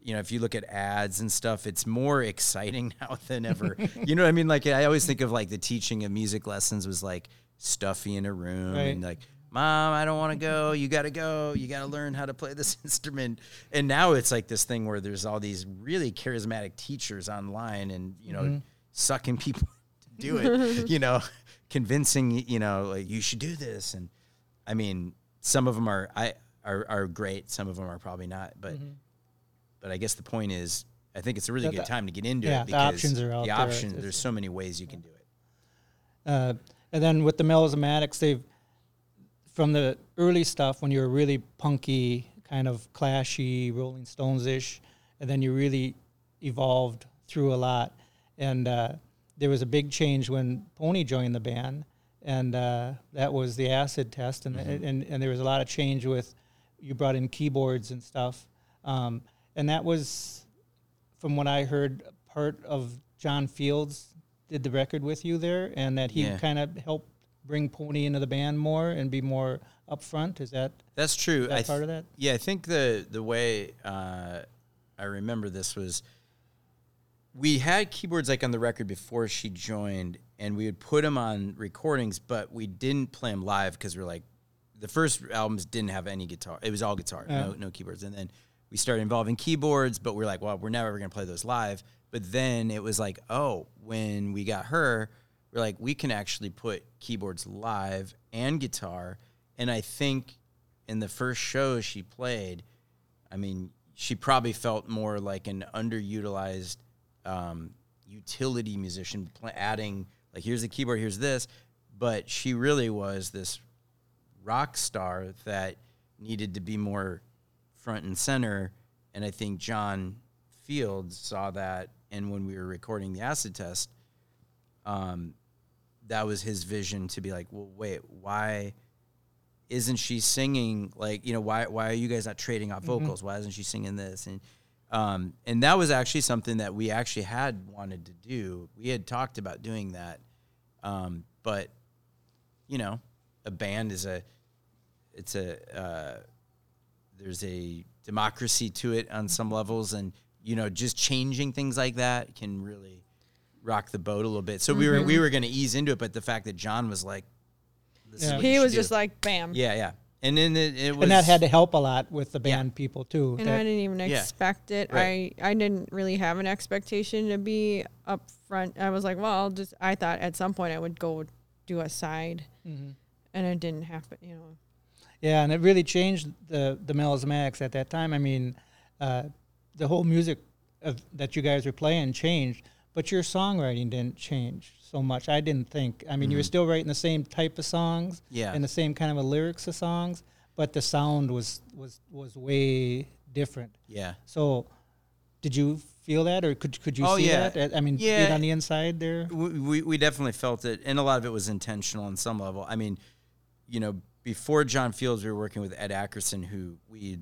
you know if you look at ads and stuff it's more exciting now than ever you know what i mean like i always think of like the teaching of music lessons was like stuffy in a room Right. and like Mom, I don't want to go. You got to go. You got to learn how to play this instrument. And now it's like this thing where there's all these really charismatic teachers online and, you know, mm-hmm. sucking people to do it, you know, convincing, you know, like you should do this. And I mean, some of them are, I, are, are great. Some of them are probably not, but, mm-hmm. But I guess the point is, I think it's a really The- good time to get into yeah, it the because options are out the there. options, It's- there's so many ways you can do it. Uh, and then with the melismatics, they've from the early stuff when you were really punky, kind of clashy, Rolling Stones ish, and then you really evolved through a lot. And uh, there was a big change when Pony joined the band, and uh, that was the acid test, and, and and there was a lot of change with you brought in keyboards and stuff, um, and that was from what I heard, part of John Fields did the record with you there, and that he Yeah. kind of helped bring Pony into the band more and be more upfront. Is that That's true. that I th- part of that? Yeah, I think the the way uh, I remember this was we had keyboards like on the record before she joined, and we would put them on recordings, but we didn't play them live because we are like the first albums didn't have any guitar; it was all guitar, no no keyboards, and then we started involving keyboards, but we're like, well, we're never going to play those live. But then it was like, oh, when we got her, we're like, we can actually put keyboards live and guitar. And I think in the first show she played, I mean, she probably felt more like an underutilized um, utility musician, adding like, here's the keyboard, here's this. But she really was this rock star that needed to be more front and center. And I think John Fields saw that. And when we were recording the acid test, um, that was his vision to be like, well, wait, why isn't she singing like you know why why are you guys not trading off vocals? Why isn't she singing this? And um, and that was actually something that we actually had wanted to do. We had talked about doing that, um, but you know, a band is a it's a uh, there's a democracy to it on some levels, and you know, just changing things like that can really rock the boat a little bit. So we were we were going to ease into it, but the fact that John was like, this is Yeah. what He should was do. just like, bam. yeah, yeah, and then it, it was and that had to help a lot with the Yeah. band people too. And That- I didn't even Yeah. expect it. Right. I I didn't really have an expectation to be up front. I was like, well, I'll just I thought at some point I would go do a side, Mhm. and it didn't happen. You know, Yeah, and it really changed the the Melismatics at that time. I mean, uh, the whole music of, that you guys were playing changed, but your songwriting didn't change so much. I didn't think. I mean, you were still writing the same type of songs Yeah. and the same kind of a lyrics of songs, but the sound was was was way different. yeah. So, did you feel that, or could could you Oh, see yeah. that? I mean, Yeah. on the inside there. we, we, we definitely felt it, and a lot of it was intentional on some level. I mean, you know, before John Fields, we were working with Ed Ackerson, who we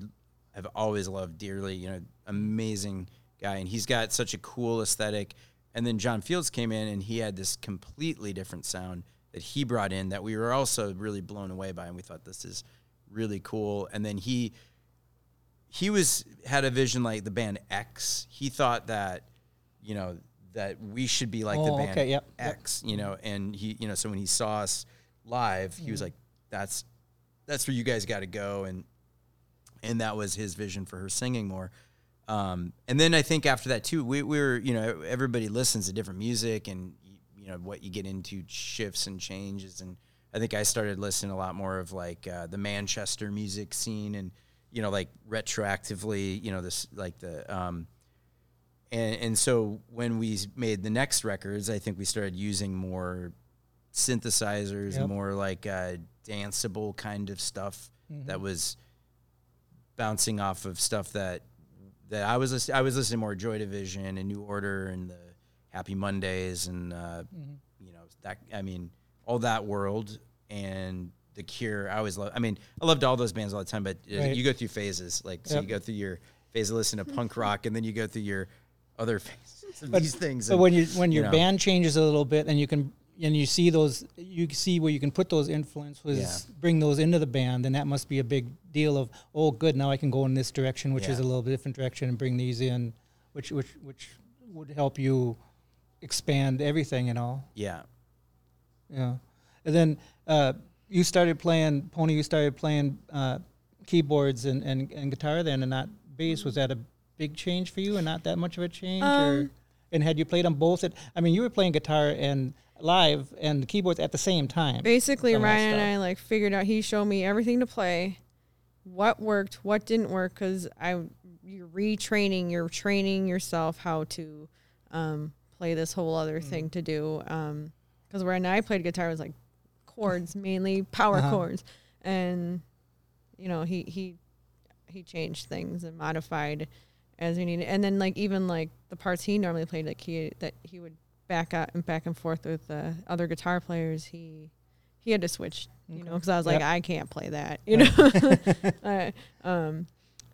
have always loved dearly. You know, amazing guy, and he's got such a cool aesthetic. And then John Fields came in, and he had this completely different sound that he brought in that we were also really blown away by, and we thought this is really cool. And then he he was had a vision like the band X. He thought that you know that we should be like the Oh, band okay, yep, yep. X, you know, and he you know so when he saw us live, he was Mm-hmm. like that's that's where you guys got to go and and that was his vision for her singing more. Um, and then I think after that too, we, we were, you know, everybody listens to different music and, you know, what you get into shifts and changes. And I think I started listening a lot more of like uh, the Manchester music scene and, you know, like retroactively, you know, this like the, um, and, and so when we made the next records, I think we started using more synthesizers, Yep. more like uh, danceable kind of stuff that was bouncing off of stuff that that I was listen- I was listening more Joy Division and New Order and the Happy Mondays and uh, you know that I mean all that world and the Cure. I always love. I mean I loved all those bands all the time, but uh, Right. you go through phases. Like so, Yep. you go through your phase of listening to punk rock, and then you go through your other phases of But- these things. So and, when you when you your know. band changes a little bit, and you can and you see those, you see where you can put those influences, Yeah. bring those into the band, then that must be a big deal. Of oh, good, now I can go in this direction, which is a little bit different direction, and bring these in, which which which would help you expand everything, you know. yeah, Yeah, and then uh, you started playing Pony. You started playing uh, keyboards and, and, and guitar then, and not bass. Was that a big change for you, and not that much of a change? or Um, and had you played on both? At, I mean, you were playing guitar and live and keyboards at the same time. Basically, Ryan and. I like figured out. He showed me everything to play, what worked, what didn't work, because I you're retraining, you're training yourself how to um, play this whole other Mm-hmm. thing to do. Because when I played guitar, it was like chords mainly, power Uh-huh. chords, and you know he he he changed things and modified as we needed. And then like even like the parts he normally played, like he that he would back out and back and forth with uh, other guitar players. He he had to switch, you know, because I was like, I can't play that, you know. I, um,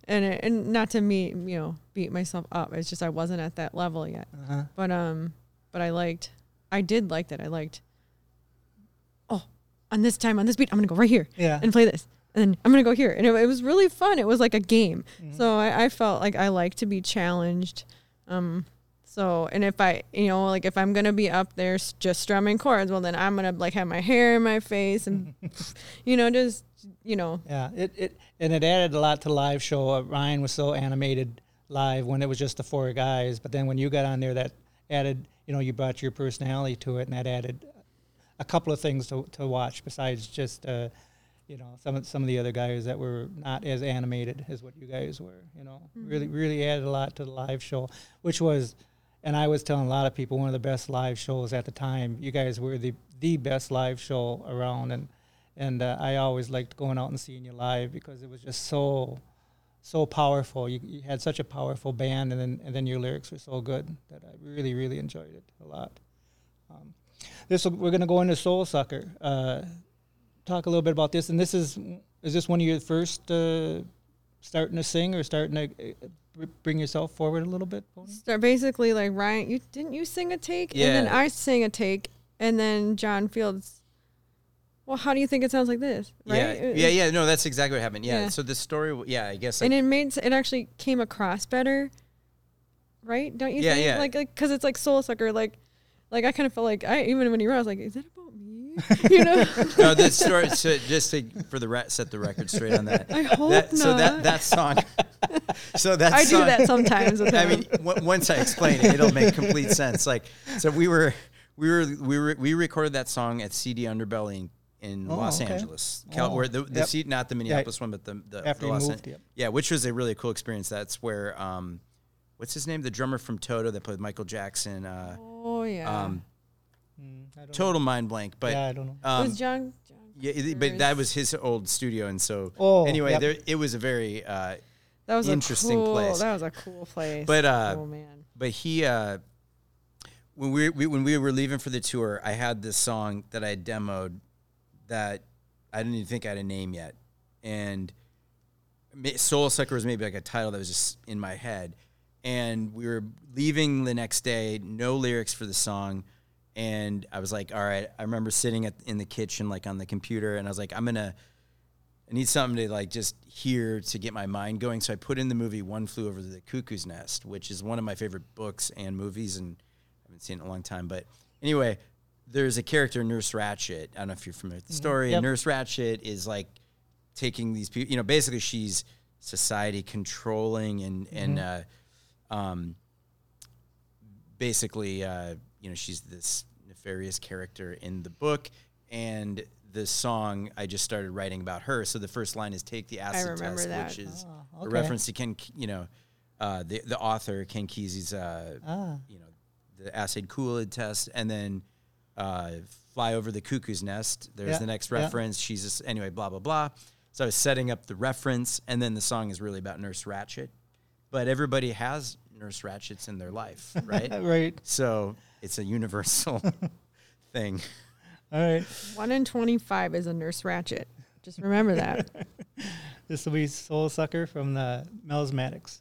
and it- and not to me, you know, beat myself up. It's just I wasn't at that level yet. Uh-huh. But um, but I liked, I did like that. I liked. Oh, on this time on this beat, I'm gonna go right here Yeah. and play this. And I'm gonna go here, and it, it was really fun. It was like a game, Mm-hmm. so I, I felt like I like to be challenged. Um, so and if I, you know, like if I'm gonna be up there just strumming chords, well then I'm gonna like have my hair in my face and, you know, just you know, Yeah, it, it and it added a lot to the live show. Uh, Ryan was so animated live when it was just the four guys, but then when you got on there, that added, you know, you brought your personality to it, and that added a couple of things to, to watch besides just, uh, you know, some of some of the other guys that were not as animated as what you guys were. You know, really really added a lot to the live show, which was. And I was telling a lot of people one of the best live shows at the time. You guys were the the best live show around, and and uh, I always liked going out and seeing you live because it was just so so powerful. You, you had such a powerful band, and then and then your lyrics were so good that I really really enjoyed it a lot. Um, this we're going to go into Soul Sucker. Uh, talk a little bit about this, and this is is this one of your first uh, starting to sing or starting to uh, bring yourself forward a little bit? Pony? start basically like Ryan. You didn't you sing a take, and then I sang a take, and then John Fields. Well, how do you think it sounds like this? Right? Yeah, yeah, yeah. No, that's exactly what happened. Yeah. Yeah. So the story, yeah, I guess. I, and it made it actually came across better, right? Don't you Yeah, think? yeah. Like, like, cause it's like Soul Sucker. Like, like I kind of felt like I even when you wrote, I was like, is that about me? you know? no, the story. So just to, for the re- set the record straight on that. I hope that, So that that song. So that I do that sometimes with I him. mean, w- once I explain it, it'll make complete sense. Like, so we were, we were, we were, we recorded that song at Seedy Underbelly in, in Oh, Los okay. Angeles, Cal- Oh, where the, the yep. seat, not the Minneapolis one, but the, the, After the Los moved, An- yep. yeah, which was a really cool experience. That's where, um, what's his name? The drummer from Toto that played Michael Jackson. Uh, oh yeah. um, Mm, I don't total mind blank, but yeah, I don't know. um, was John. John yeah, it- but that was his old studio, and so Oh, anyway, yep. there it was a very. Uh, that was interesting a cool, place. That was a cool place. But, uh, oh man. but he uh when we, we when we were leaving for the tour i had this song that i had demoed that i didn't even think i had a name yet and soul sucker was maybe like a title that was just in my head and we were leaving the next day no lyrics for the song and i was like all right i remember sitting at, in the kitchen like on the computer and i was like i'm gonna I need something to like just hear to get my mind going. So I put in the movie One Flew Over the Cuckoo's Nest, which is one of my favorite books and movies, and I haven't seen it in a long time. But anyway, there's a character, Nurse Ratched. I don't know if you're familiar with the story. Yep. Nurse Ratched is like taking these people, you know, basically she's society controlling and, and, uh, um, basically, uh, you know, she's this nefarious character in the book, and the song I just started writing about her. So the first line is "Take the acid test," that. which is Oh, a reference to Ken, you know, uh, the the author Ken Kesey's, uh, Ah. you know, the acid Kool-Aid test, and then uh, "Fly Over the Cuckoo's Nest." There's Yeah, the next yeah. reference. She's just, anyway, blah blah blah. So I was setting up the reference, and then the song is really about Nurse Ratched. But everybody has Nurse Ratcheds in their life, right? right. So it's a universal thing. All right. One in twenty-five is a Nurse Ratched. Just remember that. This will be Soul Sucker from the Melismatics.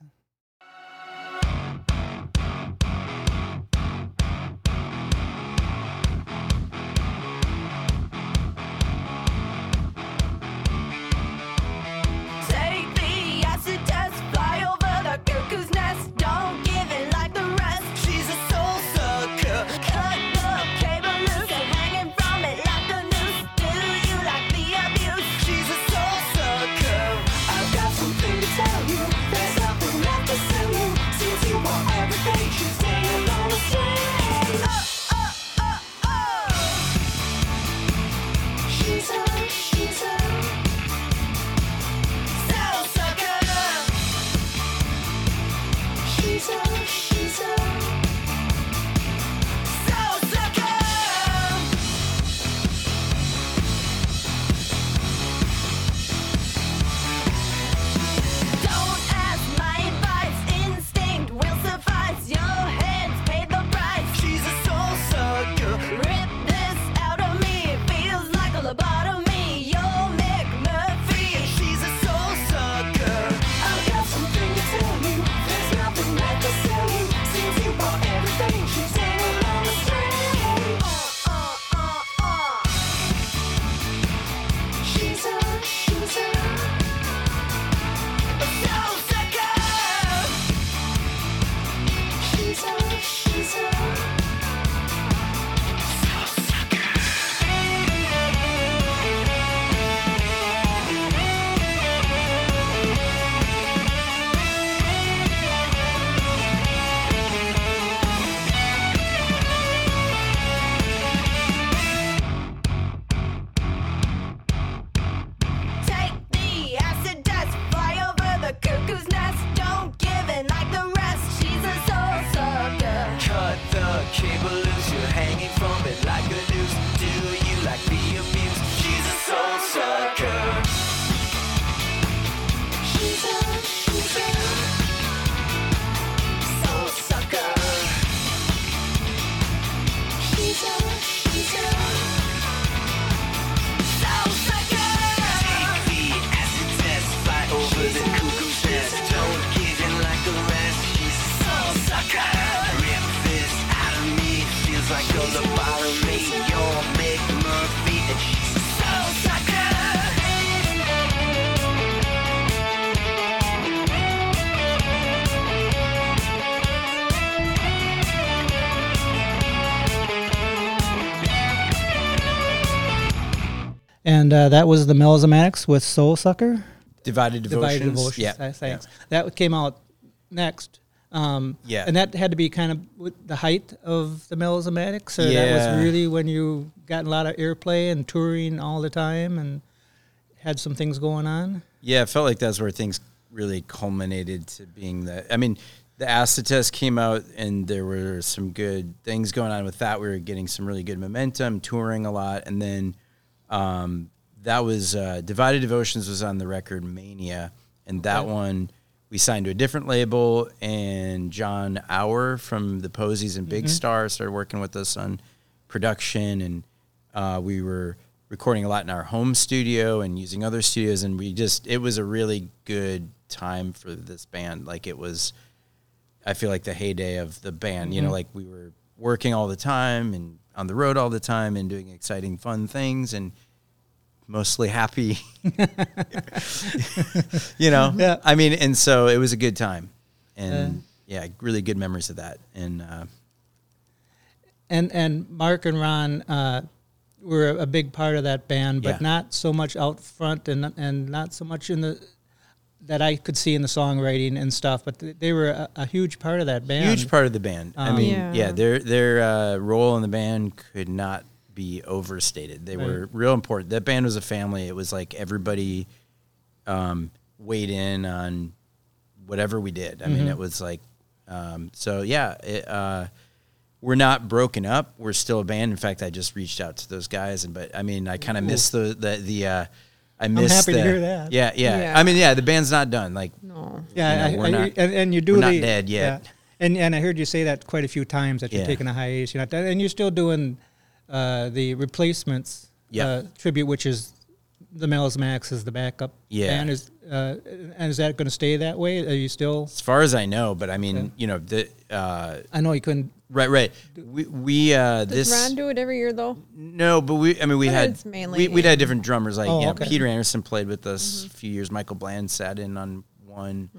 And uh, that was the Melismatics with Soul Sucker. Divided Devotions. Divided Devotions. Yeah. th- Thanks. That came out next. Um, Yeah. And that had to be kind of the height of the Melismatics, or that was really when you got a lot of airplay and touring all the time and had some things going on. Yeah, it felt like that's where things really culminated to being the. I mean, the acid test came out, and there were some good things going on with that. We were getting some really good momentum, touring a lot, and then um, that was uh, Divided Devotions was on the record Mania, and that one we signed to a different label, and Jon Auer from the Posies and Big Star started working with us on production, and uh, we were recording a lot in our home studio and using other studios, and we just it was a really good time for this band. Like it was, I feel like the heyday of the band. You know, like we were working all the time and on the road all the time and doing exciting, fun things and mostly happy. you know, Yeah. I mean, and so it was a good time, and yeah, really good memories of that. And uh, And and Mark and Ron uh, were a big part of that band, but Yeah. not so much out front and and not so much in the that I could see in the songwriting and stuff. But they were a, a huge part of that band. huge part of the band. I Um, mean, Yeah. yeah, their their uh, role in the band could not be overstated. They were real important. That band was a family. It was like everybody um, weighed in on whatever we did. I mean, it was like um, so. Yeah, it, uh, we're not broken up. We're still a band. In fact, I just reached out to those guys, and but I mean, I kind of miss the the the. Uh, I miss happy to the- hear that. Yeah, yeah, Yeah. I mean, yeah, the band's not done. Like, No. Yeah, you know, I, we're I- not- and, and you do we're not dead yet. yeah. And and I heard you say that quite a few times that you're Yeah. taking a hiatus. You're not done, and you're still doing uh, the replacements Yeah. uh, tribute, which is the Mel's Max is the backup. Yeah. band. is uh, and is that going to stay that way? Are you still? as far as I know, but I mean, Yeah. you know, the uh, I know you couldn't. Right, right. We we uh Does this Ron do it every year though? no, but we I mean we But had mainly- we we'd had different drummers like Oh, yeah, okay. Peter Anderson played with us a few years. Michael Bland sat in on one.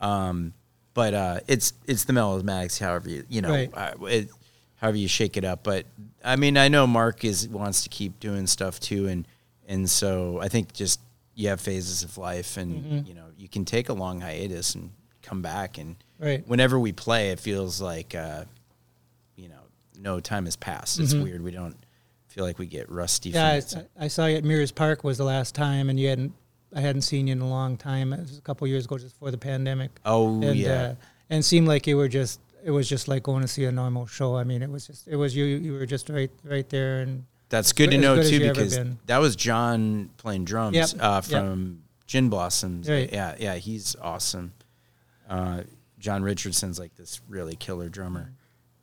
Um, but uh, it's it's the melodramatic, however you you know Right. uh, it, however you shake it up. But I mean I know Mark is wants to keep doing stuff too, and and so I think just you have phases of life, and you know you can take a long hiatus and come back, and Right. whenever we play, it feels like. Uh, you know, no time has passed. It's weird. We don't feel like we get rusty. Mm-hmm. Yeah. I, I saw you at Mears Park was the last time, and you hadn't. I hadn't seen you in a long time. It was a couple years ago, just before the pandemic. Oh and, yeah, uh, and seemed like you were just. It was just like going to see a normal show. I mean, it was just. It was you. You were just right, right there, and that's good to know good too because that was John playing drums Yep, uh, yep. from Gin Blossoms. Right. Yeah, yeah, he's awesome. Uh, John Richardson's like this really killer drummer.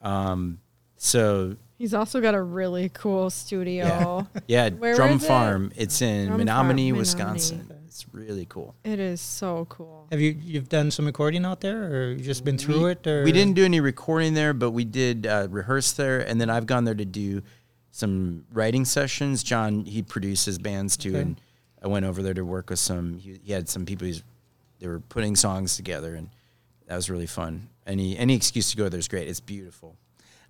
Um, so He's also got a really cool studio. yeah, Where Drum is it? Farm. It's in Drum Menominee, Farm, Wisconsin. Menominee. It's really cool. It is so cool. have you you've done some recording out there, or you just been through we, it? Or we didn't do any recording there, but we did uh, rehearse there, and then I've gone there to do some writing sessions. John he produces bands too, Okay. and I went over there to work with some. He, he had some people. He's they were putting songs together, and that was really fun. Any any excuse to go there is great. It's beautiful,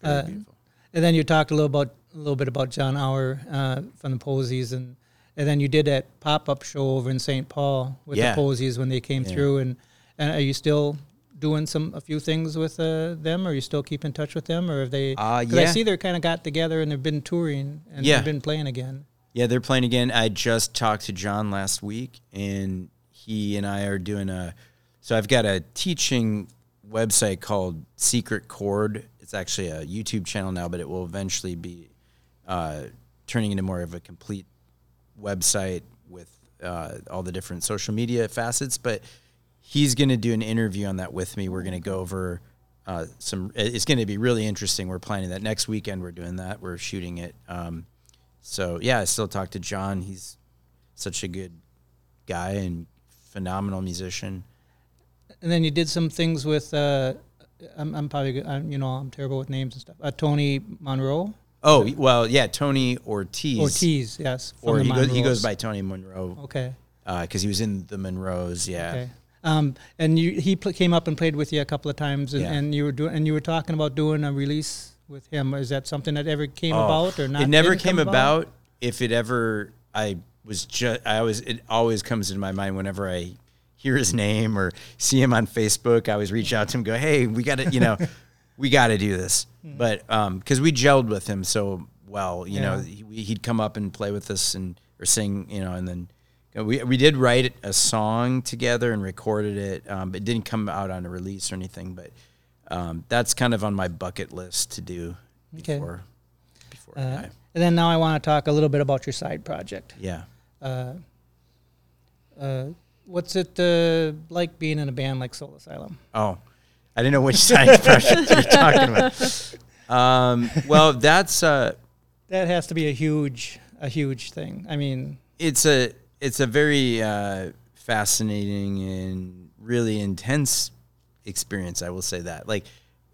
Very Uh, beautiful. And then you talked a little about a little bit about Jon Auer uh, from the Posies, and and then you did that pop up show over in St. Paul with Yeah. the Posies when they came Yeah. through. And, and are you still doing some a few things with uh, them? Are you still keep in touch with them, or have they? Uh, 'cause I see they're kind of got together and they've been touring and Yeah. they've been playing again. Yeah, they're playing again. I just talked to John last week, and he and I are doing a. So I've got a teaching website called Secret Chord. It's actually a YouTube channel now, but it will eventually be uh, turning into more of a complete website with uh, all the different social media facets. But he's going to do an interview on that with me. We're going to go over uh, some. It's going to be really interesting. We're planning that next weekend. We're doing that. We're shooting it. Um, so yeah, I still talk to John. He's such a good guy and phenomenal musician. And then you did some things with. Uh, I'm, I'm probably I'm, you know I'm terrible with names and stuff. Uh, Tony Monroe Oh well, yeah, Tony Ortiz. Ortiz, yes, or he goes, he goes by Tony Monroe Okay. because he was in the Monroes. Yeah, Okay. Um, and you, he pl- came up and played with you a couple of times, and, Yeah. and you were doing, and you were talking about doing a release with him. Is that something that ever came Oh, about, or not? It never came come about. If it ever, I was just I always it always comes into my mind whenever I hear his name or see him on Facebook. I always reach out to him, and go, hey, we got to you know, we got to do this. But um, because we gelled with him so well, you know, he, he'd come up and play with us and or sing, you know, and then. know, We, we did write a song together and recorded it. Um, it didn't come out on a release or anything, but um, that's kind of on my bucket list to do Okay. before before I Uh, die. and then now I want to talk a little bit about your side project. Yeah. Uh, uh, what's it uh, like being in a band like Soul Asylum? Oh, I didn't know which side project you're talking about. Um, well, that's uh, That has to be a huge, a huge thing. I mean, it's a it's a very uh, fascinating and really intense experience. I will say that. Like,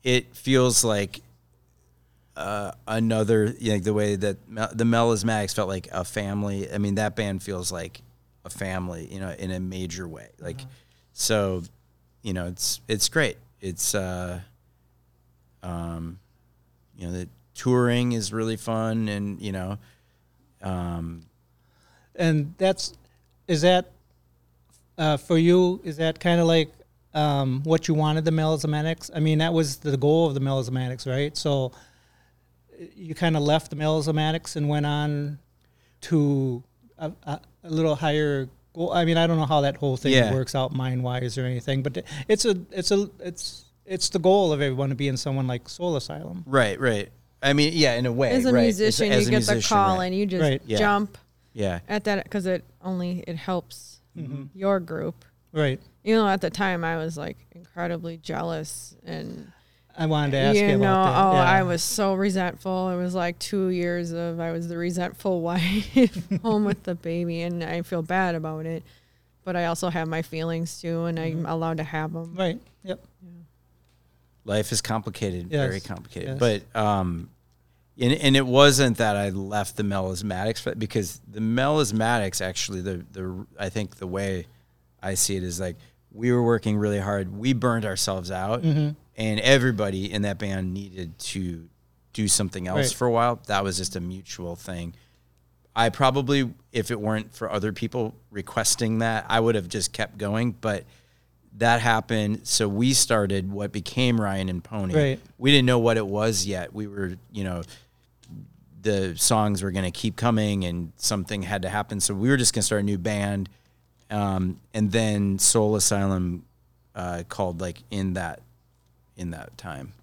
it feels like uh, another, you know, the way that Mel- the Melismatics felt like a family. I mean, that band feels like a family, you know, in a major way. Like, so, you know, it's it's great. It's uh, um, you know, the touring is really fun, and you know, um, and that's is that uh, for you? Is that kind of like um, what you wanted the melismatics? I mean, that was the goal of the melismatics, right? So you kind of left the melismatics and went on to a, a, a little higher goal. I mean, I don't know how that whole thing Yeah. works out mind wise or anything, but it's a it's a it's it's the goal of everyone to be in someone like Soul Asylum. Right, right. I mean, yeah, in a way. As a right. musician, as you a get the call right. and you just Right. Yeah. jump Yeah, at that because it only it helps Mm-hmm. your group. Right. You know, at the time I was like incredibly jealous and I wanted to ask you, you know, about that. oh, yeah. I was so resentful. It was like two years of I was the resentful wife home with the baby, and I feel bad about it. But I also have my feelings too, and Mm-hmm. I'm allowed to have them. right. Yep. life is complicated, Yes, very complicated. yes. But um, and and it wasn't that I left the melismatics but- because the melismatics actually the the I think the way I see it is like we were working really hard. We burned ourselves out, Mm-hmm. And everybody in that band needed to do something else Right. for a while. That was just a mutual thing. I probably, if it weren't for other people requesting that, I would have just kept going. But that happened, so we started what became Ryan and Pony. Right. We didn't know what it was yet. We were, you know, the songs were going to keep coming, and something had to happen. So we were just going to start a new band, um, and then Soul Asylum uh, called like in that in that time.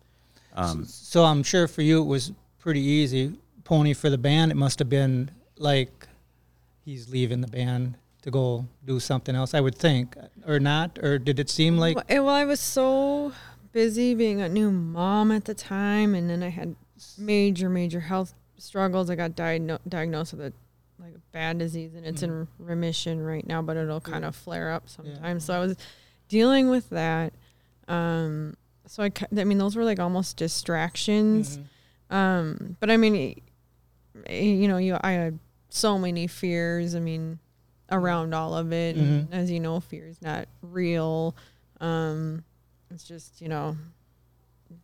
Um, So I'm sure for you it was pretty easy. Pony for the band, it must have been like he's leaving the band to go do something else. I would think, or not, or did it seem like Well, well, I was so busy being a new mom at the time, and then I had major, major health struggles. I got diagno- diagnosed with a like a bad disease, and it's in remission right now, but it'll kind of flare up sometimes. So I was dealing with that. Um, so I, I mean, those were like almost distractions. Um, but I mean, you know, you I had so many fears. I mean, around all of it, and as you know, fear is not real. Um, it's just you know,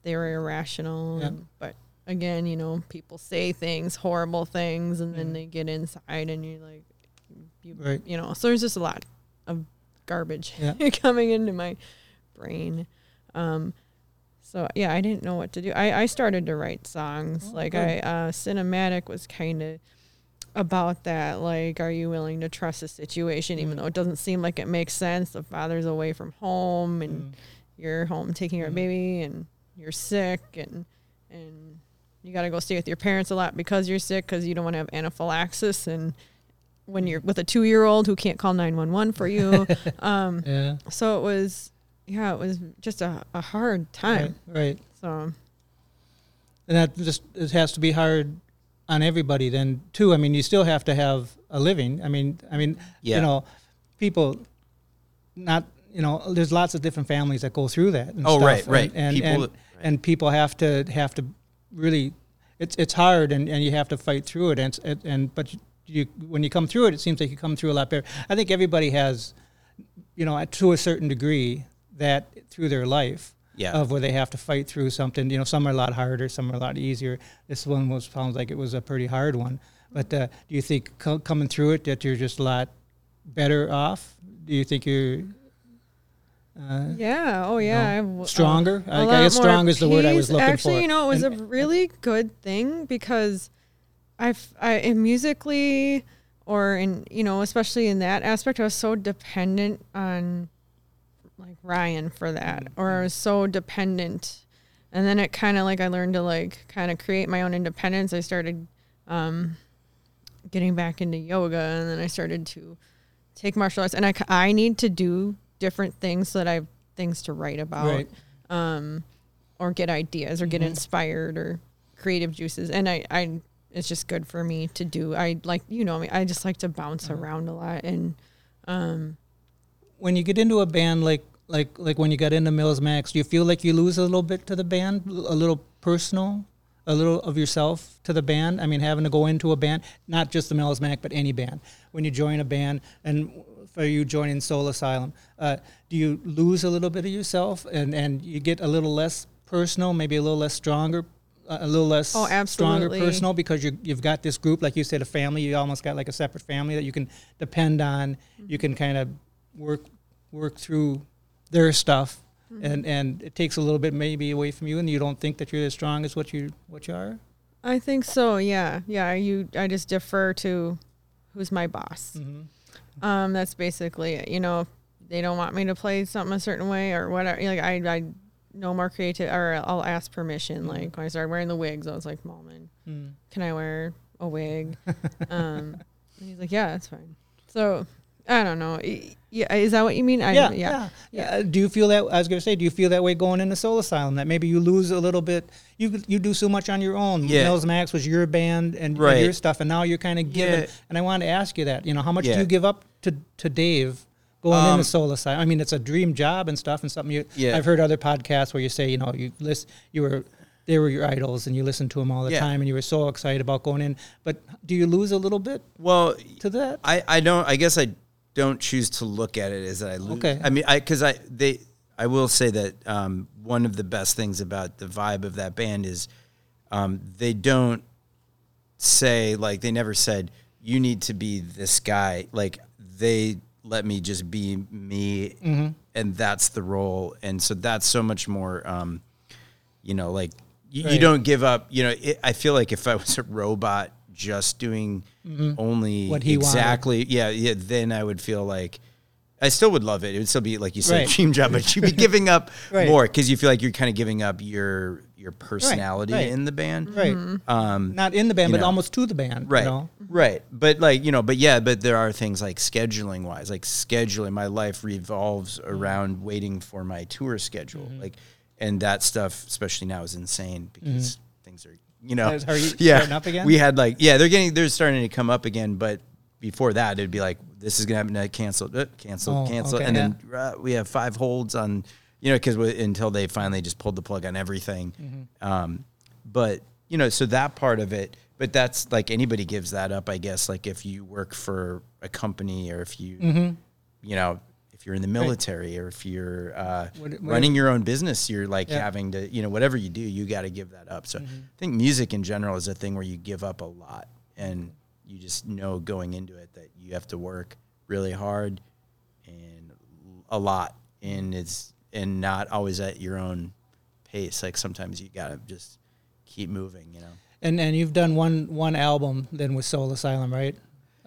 they're irrational. Yep. and- but again, you know, people say things, horrible things, and Mm-hmm. then they get inside, and you're like, you, Right. you know. So there's just a lot of garbage Yeah. coming into my brain. Um, so yeah, I didn't know what to do. I, I started to write songs. Oh, like good. I uh cinematic was kind of about that. Like, are you willing to trust a situation even Mm. though it doesn't seem like it makes sense? The father's away from home and Mm. you're home taking of Mm. baby and you're sick and and you got to go stay with your parents a lot because you're sick because you don't want to have anaphylaxis and when you're with a two year old who can't call 911 for you um yeah, so it was yeah it was just a, a hard time right, right. so And that just it has to be hard on everybody then too. I mean, you still have to have a living. I mean, I mean, Yeah. you know, people not you know, there's lots of different families that go through that. And Oh, stuff, right, right. And and, People and, that- right. and people have to have to really, it's it's hard, and, and you have to fight through it. And it, and but you when you come through it, it seems like you come through a lot better. I think everybody has, you know, to a certain degree that through their life Yeah. of where they have to fight through something. You know, some are a lot harder, some are a lot easier. This one was sounds like it was a pretty hard one. But uh, do you think co- coming through it that you're just a lot better off? Do you think you're uh, Yeah. Oh, yeah. I've- uh, stronger? a I- I lot guess more strong is the word I was looking Actually, for. Actually, you know, it was And- a really good thing because I've, I, in musically or in, you know, especially in that aspect, I was so dependent on like Ryan for that, Mm-hmm. or I was so dependent. And then it kind of like I learned to like kind of create my own independence. I started um, getting back into yoga, and then I started to take martial arts. And I I need to do different things so that I have things to write about Right. um, or get ideas or get Mm-hmm. inspired or creative juices. And I, I, it's just good for me to do. I like, you know, me, I just like to bounce Mm-hmm. around a lot. And um, when you get into a band like like like when you got into Mills Max, do you feel like you lose a little bit to the band, a little personal, a little of yourself to the band? I mean, having to go into a band, not just the Mills Max, but any band. When you join a band, and for you joining Soul Asylum, uh, do you lose a little bit of yourself, and and you get a little less personal, maybe a little less stronger? A little less Oh, stronger personal because you you've got this group, like you said, a family. You almost got like a separate family that you can depend on. You can kind of work work through their stuff and and it takes a little bit maybe away from you and you don't think that you're as strong as what you what you are I think so. Yeah. Yeah. You, I just defer to who's my boss. Mm-hmm. Um, that's basically it. You know, if they don't want me to play something a certain way or whatever. Like I, I no more creative, or I'll ask permission. Mm-hmm. Like when I started wearing the wigs, I was like, "Mom, Mm. can I wear a wig?" um, and he's like, "Yeah, that's fine." So I don't know. Yeah, is that what you mean? I, yeah, yeah. yeah yeah Uh, do you feel that i was going to say do you feel that way going into soul asylum that maybe you lose a little bit you you do so much on your own Yeah. Melismatics was your band and, and your stuff and now you're kind of giving Yeah. and i wanted to ask you that you know how much do you give up to to dave going Um, into soul asylum i mean it's a dream job and stuff and something you Yeah. i've heard other podcasts where you say you know you list you were they were your idols and you listened to them all the Yeah. time and you were so excited about going in but do you lose a little bit Well, to that I, I don't I guess I don't choose to look at it as I lose. Okay. I mean I because I they I will say that um, one of the best things about the vibe of that band is um, they don't say like they never said you need to be this guy like they let me just be me and that's the role and so that's so much more um, you know like you, you don't give up you know it, i feel like if i was a robot just doing only Mm-hmm. What he wanted. exactly yeah yeah then i would feel like i still would love it it would still be like you said Right. a dream job but you'd be giving up Right. more because you feel like you're kind of giving up your your personality right. in the band right um not in the band but know. almost to the band right you know? right but like you know but yeah but there are things like scheduling wise like scheduling my life revolves Mm-hmm. around waiting for my tour schedule like and that stuff especially now is insane because things are you know are you yeah starting up again? we had like yeah they're getting they're starting to come up again but before that it'd be like this is gonna happen uh, canceled uh, canceled Oh, canceled okay, and then uh, we have five holds on you know because until they finally just pulled the plug on everything Mm-hmm. um, but you know so that part of it but that's like anybody gives that up i guess like if you work for a company or if you Mm-hmm. you know you're in the military or if you're uh, What- what- running your own business you're like Yeah. Mm-hmm. having to you know whatever you do you got to give that up so i think music in general is a thing where you give up a lot and you just know going into it that you have to work really hard and a lot and it's and not always at your own pace like sometimes you gotta just keep moving you know And and you've done one one album then with Soul Asylum, right?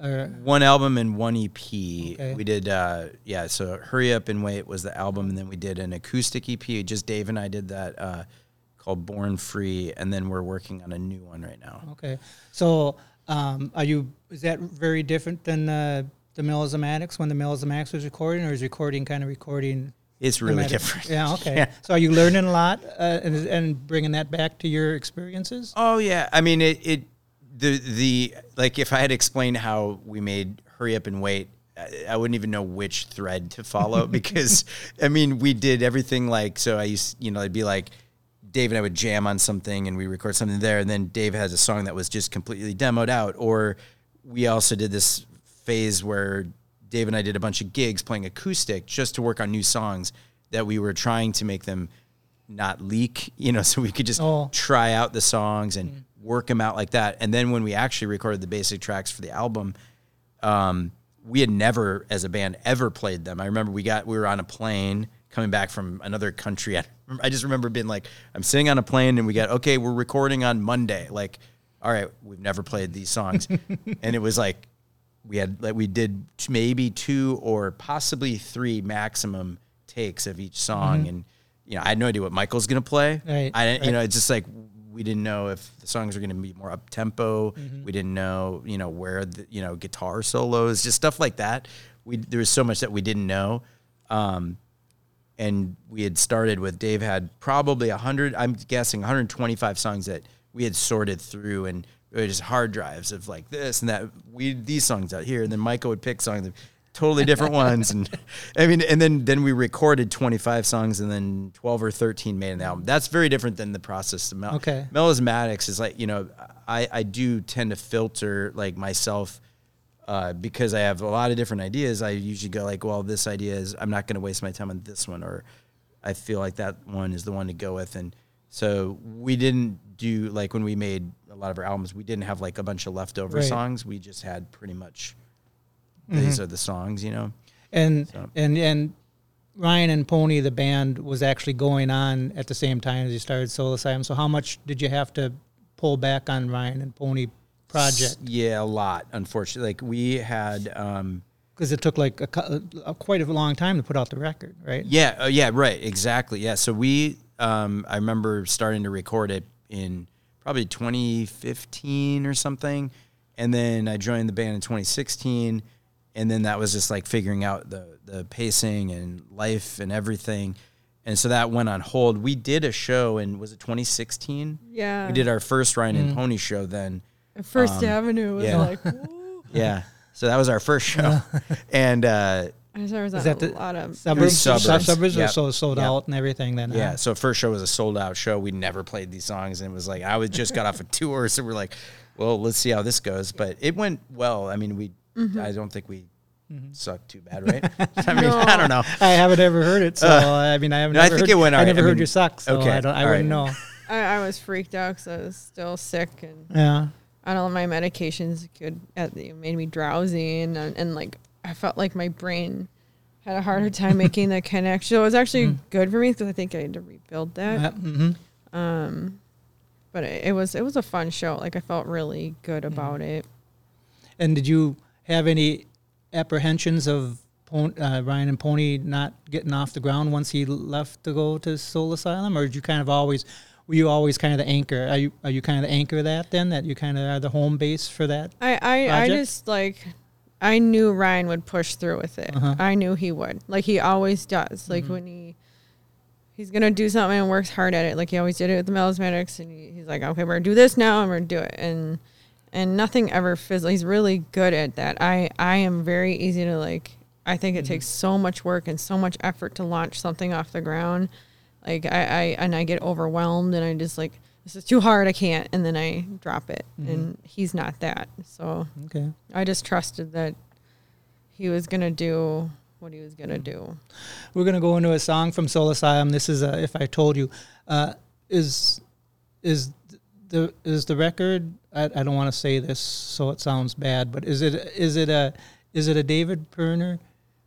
Or one album and one ep Okay. we did uh yeah so hurry up and wait was the album and then we did an acoustic ep just dave and i did that uh called born free and then we're working on a new one right now okay, so um, are you? Is that very different than uh, the Melismatics when the Melismatics was recording, or is recording kind of recording? it's really different Yeah. Okay. So are you learning a lot uh, and and bringing that back to your experiences? Oh yeah, I mean it. It the the like if I had explained how we made hurry up and wait, I, I wouldn't even know which thread to follow because I mean we did everything like so. I used you know it'd be like Dave and I would jam on something and we record something there, and then Dave has a song that was just completely demoed out, or we also did this phase where Dave and I did a bunch of gigs playing acoustic just to work on new songs that we were trying to make them not leak, you know, so we could just Oh. try out the songs and mm. Work them out like that. And then when we actually recorded the basic tracks for the album, um, we had never, as a band, ever played them. I remember we got we were on a plane coming back from another country. I, I just remember being like, I'm sitting on a plane and we got okay, we're recording on Monday. Like, all right, we've never played these songs, and it was like we had like we did maybe two or possibly three maximum takes of each song, and you know I had no idea what Michael's gonna play. Right, I didn't- you know it's just like we didn't know if the songs were gonna be more up tempo. We didn't know you know where the you know guitar solos, just stuff like that. We there was so much that we didn't know. Um, and we had started with Dave had probably 100 I'm guessing 125 songs that we had sorted through and it was just hard drives of like this and that we these songs out here and then Michael would pick songs totally different ones and I mean and then then we recorded 25 songs and then 12 or 13 made an album that's very different than the process of Mel- Okay. melismatics is like you know I I do tend to filter like myself uh, because I have a lot of different ideas, I usually go like, well, this idea is I'm not going to waste my time on this one, or I feel like that one is the one to go with. And so we didn't do like when we made a lot of our albums, we didn't have like a bunch of leftover Right. songs. We just had pretty much these are the songs, you know. And So- and and Ryan and Pony, the band, was actually going on at the same time as you started Soul Asylum. So how much did you have to pull back on Ryan and Pony project? Yeah, a lot. Unfortunately, like we had. um Because it took like a, a, quite a long time to put out the record, right? Yeah, uh, yeah, right, exactly. Yeah, so we, um, I remember starting to record it in probably 2015 or something, and then I joined the band in 2016, and then that was just like figuring out the the pacing and life and everything, and so that went on hold. We did a show in was it 2016? Yeah. we did our first Ryan and Pony show then. First um, Avenue was yeah. like, woo. Yeah, so that was our first show, and. uh I was always Is on that a the lot of Suburbs, Suburbs. suburbs, suburbs Yep. are so sold Yep. out and everything. Then Yeah, huh? so first show was a sold out show. We never played these songs, and it was like I was just got off a tour, so we're like, well, let's see how this goes. But it went well. I mean, we, I don't think we sucked too bad, right? I mean, I don't know. I haven't ever heard it, so I mean, I haven't. no, I think heard, it went I all right. never I heard mean, your suck, so okay, I don't. I all wouldn't right. know. I, I was freaked out because I was still sick and Yeah. on all my medications could at the, made me drowsy and uh, and like I felt like my brain had a harder time making the connection. It was actually good for me because I think I had to rebuild that. hmm Um, but it, it was it was a fun show. Like I felt really good Mm-hmm. about it. And did you have any apprehensions of Pon- uh, Ryan and Pony not getting off the ground once he left to go to Soul Asylum, or did you kind of always? Were you always kind of the anchor? Are you are you kind of the anchor of that then? That you kind of are the home base for that? I I, I just like I knew Ryan would push through with it. Uh-huh. I knew he would. Like he always does. Like Mm-hmm. when he he's gonna do something and works hard at it. Like he always did it with the melismatics, and he, he's like, okay, we're gonna do this now, and we're gonna do it, and and nothing ever fizzles. He's really good at that. I I am very easy to like. I think Mm-hmm. it takes so much work and so much effort to launch something off the ground. Like I, I and I get overwhelmed and I just like this is too hard. I can't, and then I drop it. Mm-hmm. And he's not that. So Okay. I just trusted that he was gonna do what he was gonna Mm-hmm. do. We're gonna go into a song from Soul Asylum. This is a, if I told you, uh, is is the is the record? I, I don't want to say this so it sounds bad, but is it is it a is it a David Pirner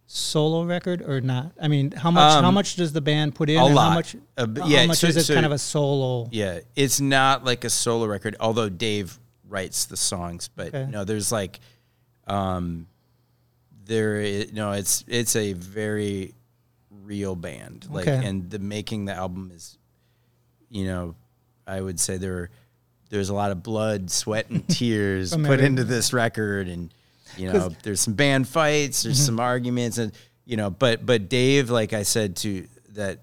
solo record or not? I mean, how much how Um, much does the band put in? a lot. How much? Uh, b- how yeah, much so- is it so- kind of a solo? Yeah, it's not like a solo record, although Dave writes the songs. But Okay. no, there's like, um, there. i- No, it's it's a very real band. Like, Okay. and the making the album is, you know, I would say there, there's a lot of blood, sweat, and tears put into this record, and you know, Mm-hmm. there's some band fights, there's some arguments, and you know, but but Dave, like I said to that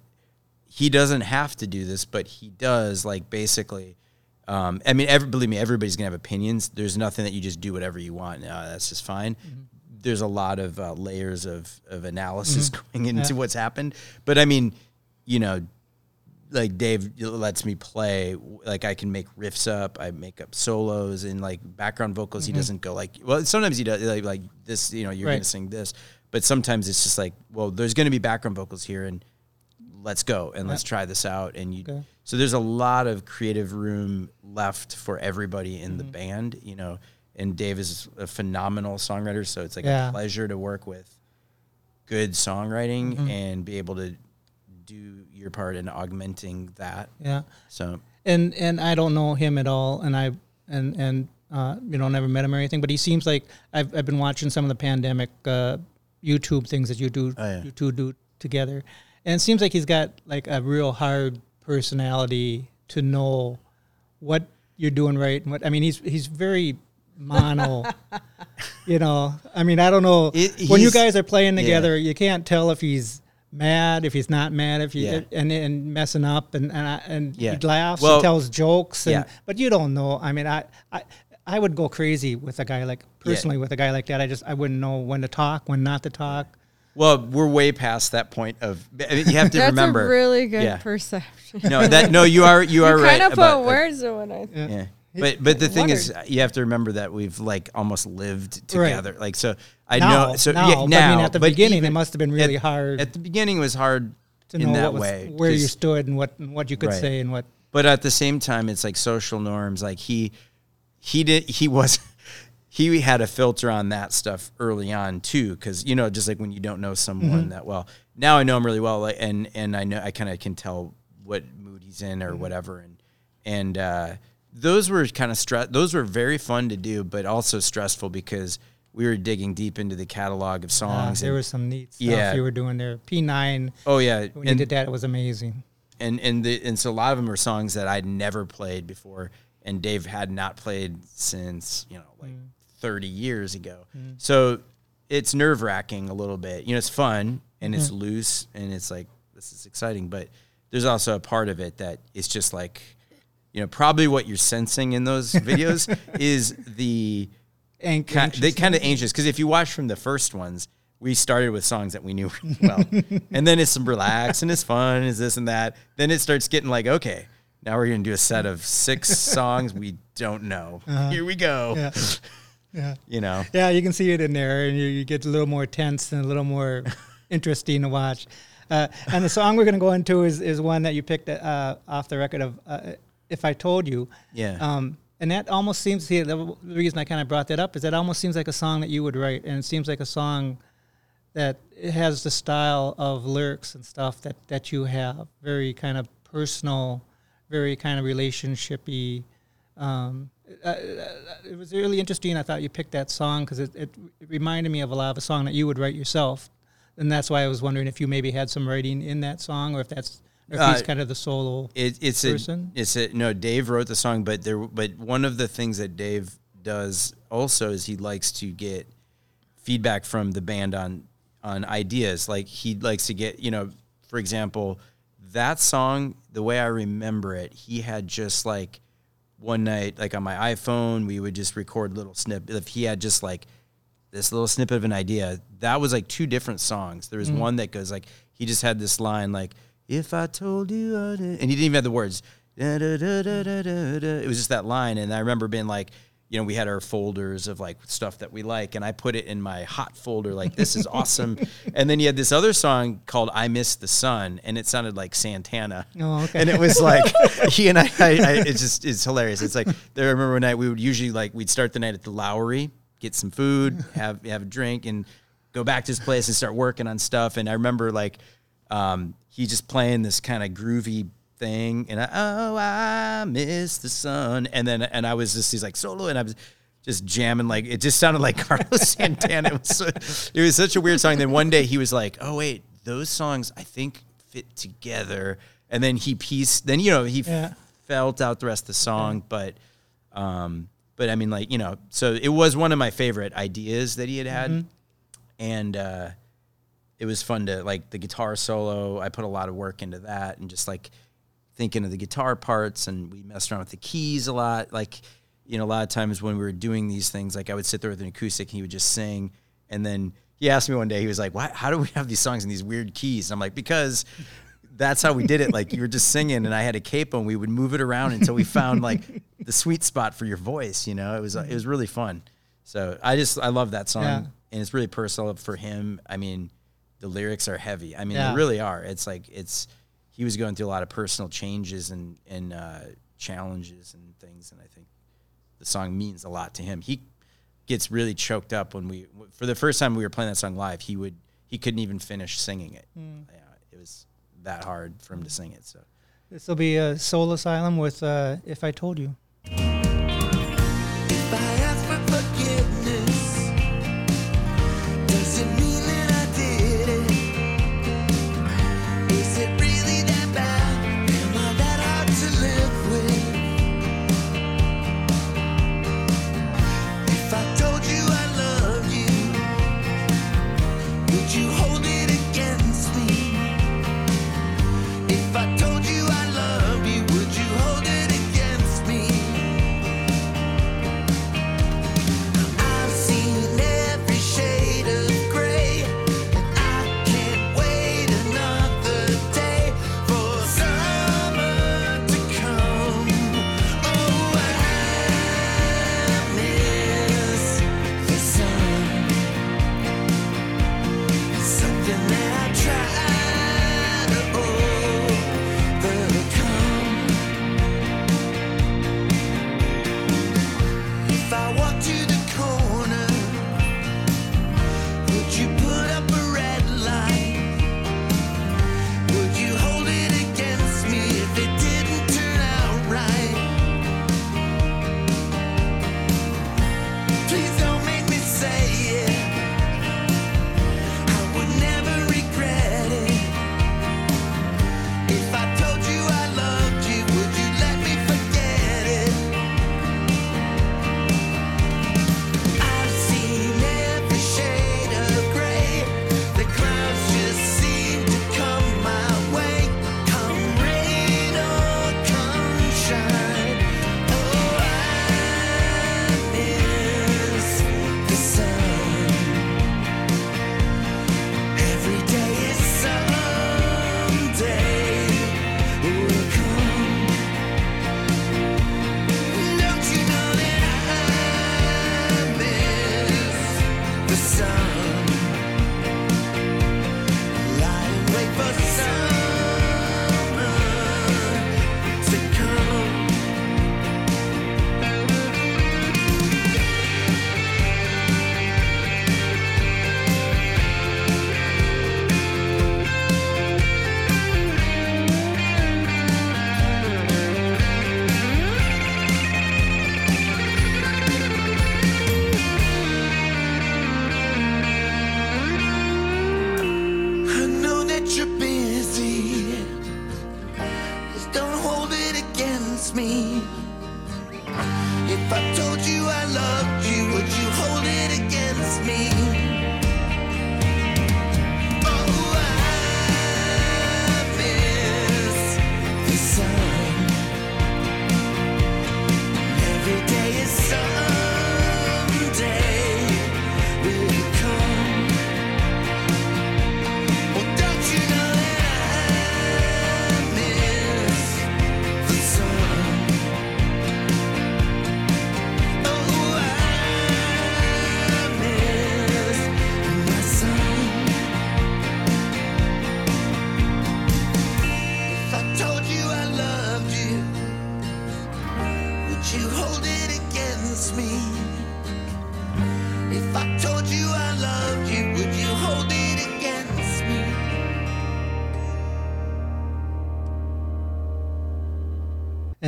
he doesn't have to do this, but he does. Like basically, um, I mean, every, believe me, everybody's gonna have opinions. There's nothing that you just do whatever you want. Uh, that's just fine. There's a lot of uh, layers of of analysis going into Yeah. what's happened. But I mean, you know, like Dave lets me play. Like I can make riffs up. I make up solos and like background vocals. He doesn't go like. Well, sometimes he does like like this. You know, you're Right. gonna sing this. But sometimes it's just like, well, there's gonna be background vocals here and let's go and let's try this out. And you, Okay. so there's a lot of creative room left for everybody in Mm-hmm. the band, you know. And Dave is a phenomenal songwriter, so it's like Yeah. a pleasure to work with good songwriting Mm-hmm. and be able to do your part in augmenting that. Yeah. So and and I don't know him at all, and I and and uh, you know never met him or anything, but he seems like I've I've been watching some of the pandemic uh, YouTube things that you do Oh, yeah. you two do together, and it seems like he's got like a real hard personality to know what you're doing right and what I mean he's he's very mono. you know, I mean, I don't know. It- when you guys are playing yeah. together, you can't tell if he's mad, if he's not mad, if he Yeah. and and messing up, and and, I- and Yeah. he laughs Well- and tells jokes, and Yeah. but you don't know. I mean, I I I would go crazy with a guy like personally with a guy like that. I just I wouldn't know when to talk, when not to talk. Well, we're way past that point of. I mean, you have to That's remember. a really good yeah. perception. No, that no, you are you are you right. kind of about put that. words to what I. Yeah. But but the thing is, you have to remember that we've like almost lived together. Like so, I Now, know. So now, yeah, but I mean, at the beginning, it must have been really at- hard At the beginning, it was hard to in know that was, way. where you stood and what and what you could Right. say and what. but at the same time it's like social norms like he he did he was he had a filter on that stuff early on too because you know just like when you don't know someone that well now i know him really well like, and and i know i kind of can tell what mood he's in or whatever and and uh those were kind of stress those were very fun to do but also stressful because we were digging deep into the catalog of Uh, songs there and- was some neat stuff Yeah. you were doing there. P nine. Oh yeah when you did that, it was amazing. and and the and so a lot of them are songs that I'd never played before, and Dave had not played since you know like thirty years ago. So it's nerve wracking a little bit. You know, it's fun and it's loose and it's like this is exciting, but there's also a part of it that it's just like, you know, probably what you're sensing in those videos is the And ki- they kind of anxious because if you watch from the first ones, we started with songs that we knew well, and then it's some relax and it's fun, is this and that. Then it starts getting like, okay, now we're gonna do a set of six songs we don't know. Here we go. yeah, yeah. You know, Yeah, you can see it in there, and you, you get a little more tense and a little more interesting to watch. Uh, and the song we're going to go into is, is one that you picked uh, off the record of uh, "If I Told You." Yeah. Um, and that almost seems see, the the reason I kind of brought that up is that almost seems like a song that you would write, and it seems like a song that it has the style of lyrics and stuff that that you have, very kind of personal, very kind of relationshipy. Um, uh, it was really interesting. I thought you picked that song because it, it, it reminded me of a lot of a song that you would write yourself, and that's why I was wondering if you maybe had some writing in that song, or if that's or if he's Uh, kind of the solo. it, it's person? a it's a no. Dave wrote the song, but there but one of the things that Dave does also is he likes to get feedback from the band on on ideas. Like he likes to get you know, for example, that song. The way I remember it, he had just like one night, like on my iPhone, we would just record little snip. If he had just like this little snippet of an idea. That was like two different songs. There was one that goes like he just had this line like "If I told you," I did-" and he didn't even have the words. Da, da, da. It was just that line, and I remember being like, you know, we had our folders of like stuff that we like, and I put it in my hot folder, like this is awesome. and then you had this other song called "I Miss the Sun," and it sounded like Santana. Oh, okay. And it was like he and I, I, I it's just it's hilarious. It's like I remember one night we would usually like we'd start the night at the Lowry, get some food, have have a drink, and go back to his place and start working on stuff. And I remember like um, he just playing this kind of groovy thing, and I, oh I miss the sun, and then and I was just he's like solo, and I was just jamming like it just sounded like Carlos Santana. It was so, it was such a weird song. Then one day he was like, oh wait, those songs I think fit together, and then he pieced. Then you know he Yeah. felt out the rest of the song, but um, but I mean like you know, so it was one of my favorite ideas that he had had, and uh, it was fun to like the guitar solo. I put a lot of work into that, and just like thinking of the guitar parts, and we messed around with the keys a lot. Like you know, a lot of times when we were doing these things, like I would sit there with an acoustic, and he would just sing, and then he asked me one day, he was like, "Why? How do we have these songs in these weird keys?" And I'm like, "Because." That's how we did it. Like you were just singing, and I had a capo, and we would move it around until we found like the sweet spot for your voice. You know, it was it was really fun. So I just I love that song, Yeah. and it's really personal for him. I mean, the lyrics are heavy. I mean, Yeah. they really are. It's like it's he was going through a lot of personal changes and and uh, challenges and things, and I think the song means a lot to him. He gets really choked up when we for the first time we were playing that song live. He would he couldn't even finish singing it. Yeah, it was that hard for him to sing it. So This will be a Soul Asylum with uh, If I Told You.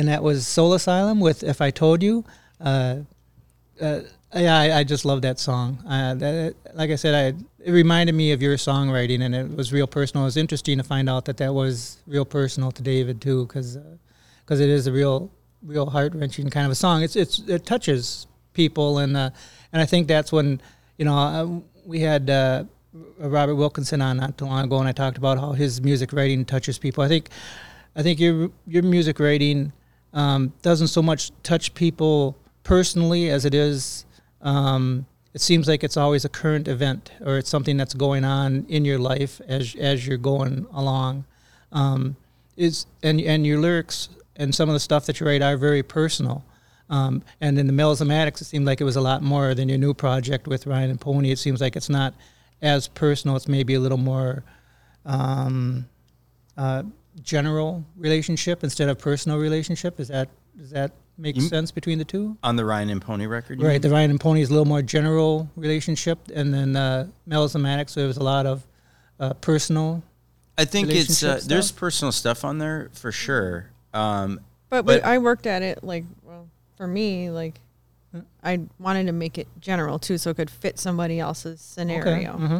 And that was Soul Asylum with "If I Told You." Uh, uh, yeah, I, I just love that song. Uh, that, like I said, I, it reminded me of your songwriting, and it was real personal. It was interesting to find out that that was real personal to David too, because because it is a real real heart wrenching kind of a song. It's it's it touches people, and uh, and I think that's when you know uh, we had. Uh, Robert Wilkinson on not too long ago, and I talked about how his music writing touches people. I think, I think your your music writing um, doesn't so much touch people personally as it is. Um, it seems like it's always a current event or it's something that's going on in your life as as you're going along. Um, is and and your lyrics and some of the stuff that you write are very personal. Um, and in the melismatics, it seemed like it was a lot more than your new project with Ryan and Pony. It seems like it's not as personal. It's maybe a little more um, uh, general relationship instead of personal relationship. Is that does that make You- sense between the two? On the Ryan and Pony record, you Right, mean? the Ryan and Pony is a little more general relationship, and then uh, Melismatic, so there was a lot of uh, personal. I think it's uh, there's personal stuff on there for sure. Um, But, But- we, I worked at it like well for me like I wanted to make it general too, so it could fit somebody else's scenario. hmm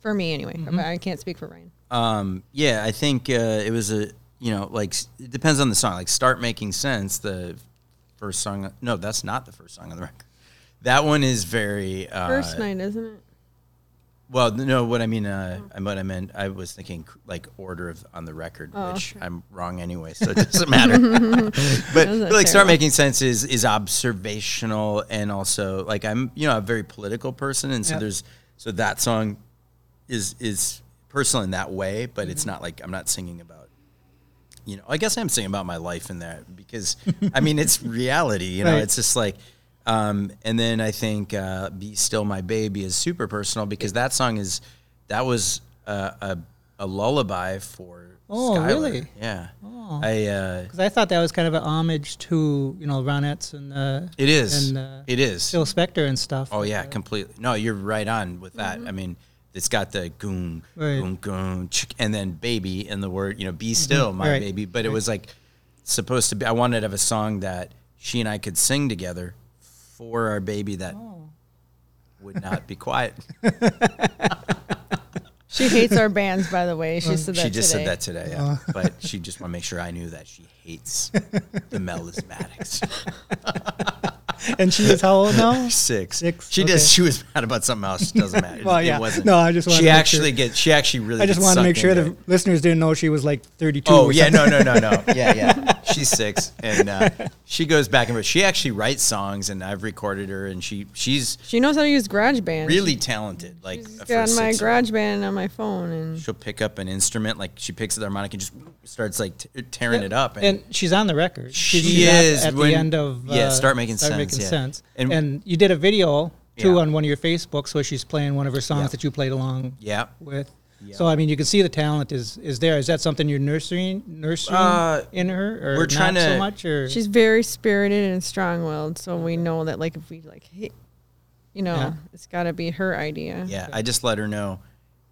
For me anyway, Mhm. I can't speak for Ryan. Um, yeah, I think uh, it was a you know like it depends on the song. Like "Start Making Sense," the first song. No, that's not the first song on the record. That one is very uh, First night, isn't it? Well, no, what I mean, uh, what I meant, I was thinking like order of on the record, Oh, which okay. I'm wrong anyway, so it doesn't matter. but, like, start making sense is is observational and also like I'm you know a very political person, and so Yep. there's so that song is is personal in that way, but Mm-hmm. it's not like I'm not singing about. You know, I guess I'm singing about my life in that because, I mean, it's reality. You know, Right. it's just like, um, and then I think uh, "Be Still My Baby" is super personal because that song is that was a, a, a lullaby for. Oh, Skylar. really? Yeah. Oh. I. Uh, Because I thought that was kind of an homage to you know Ronettes and uh, it is. and uh, it is. Phil Spector and stuff. Oh yeah, completely. No, you're right on with that. I mean, it's got the goon, Right. goon, goon, chick, and then baby in the word. You know, be mm-hmm. still, my Right. baby. But it was like supposed to be. I wanted to have a song that she and I could sing together for our baby that Oh. would not be quiet. She hates our bands, by the way. She said that today. she just today. said that today, yeah. Oh. but she just want to make sure I knew that she hates the melismatics. and she is how old now? Six. Six, She okay. does. She was mad about something else. It doesn't matter. Well, It yeah. wasn't. No, I just wanted She to make actually sure. get. She actually really. I just gets wanted to make sure the it. listeners didn't know she was like 32. Oh yeah, no, no, no, no. Yeah, yeah. She's six, and uh, she goes back and forth. She actually writes songs, and I've recorded her, and she she's She knows how to use GarageBand. really talented. Like She's for got my six-year-old. GarageBand on my phone, and She'll pick up an instrument, like she picks the harmonica and just starts like t- tearing it up. And she's on the record. She she's at- is at, when- the end of yeah, uh, Start Making Start Sense, Making yeah. Sense. And- And, you did a video too Yeah. on one of your Facebooks where she's playing one of her songs Yeah. that you played along yeah, with. Yeah. So I mean, you can see the talent is is there. Is that something you're nurturing nurturing Uh, in her, or we're not trying so to- much? Or she's very spirited and strong-willed. So we know that, like, if we like hit, you know, Yeah. it's got to be her idea. yeah. I just let her know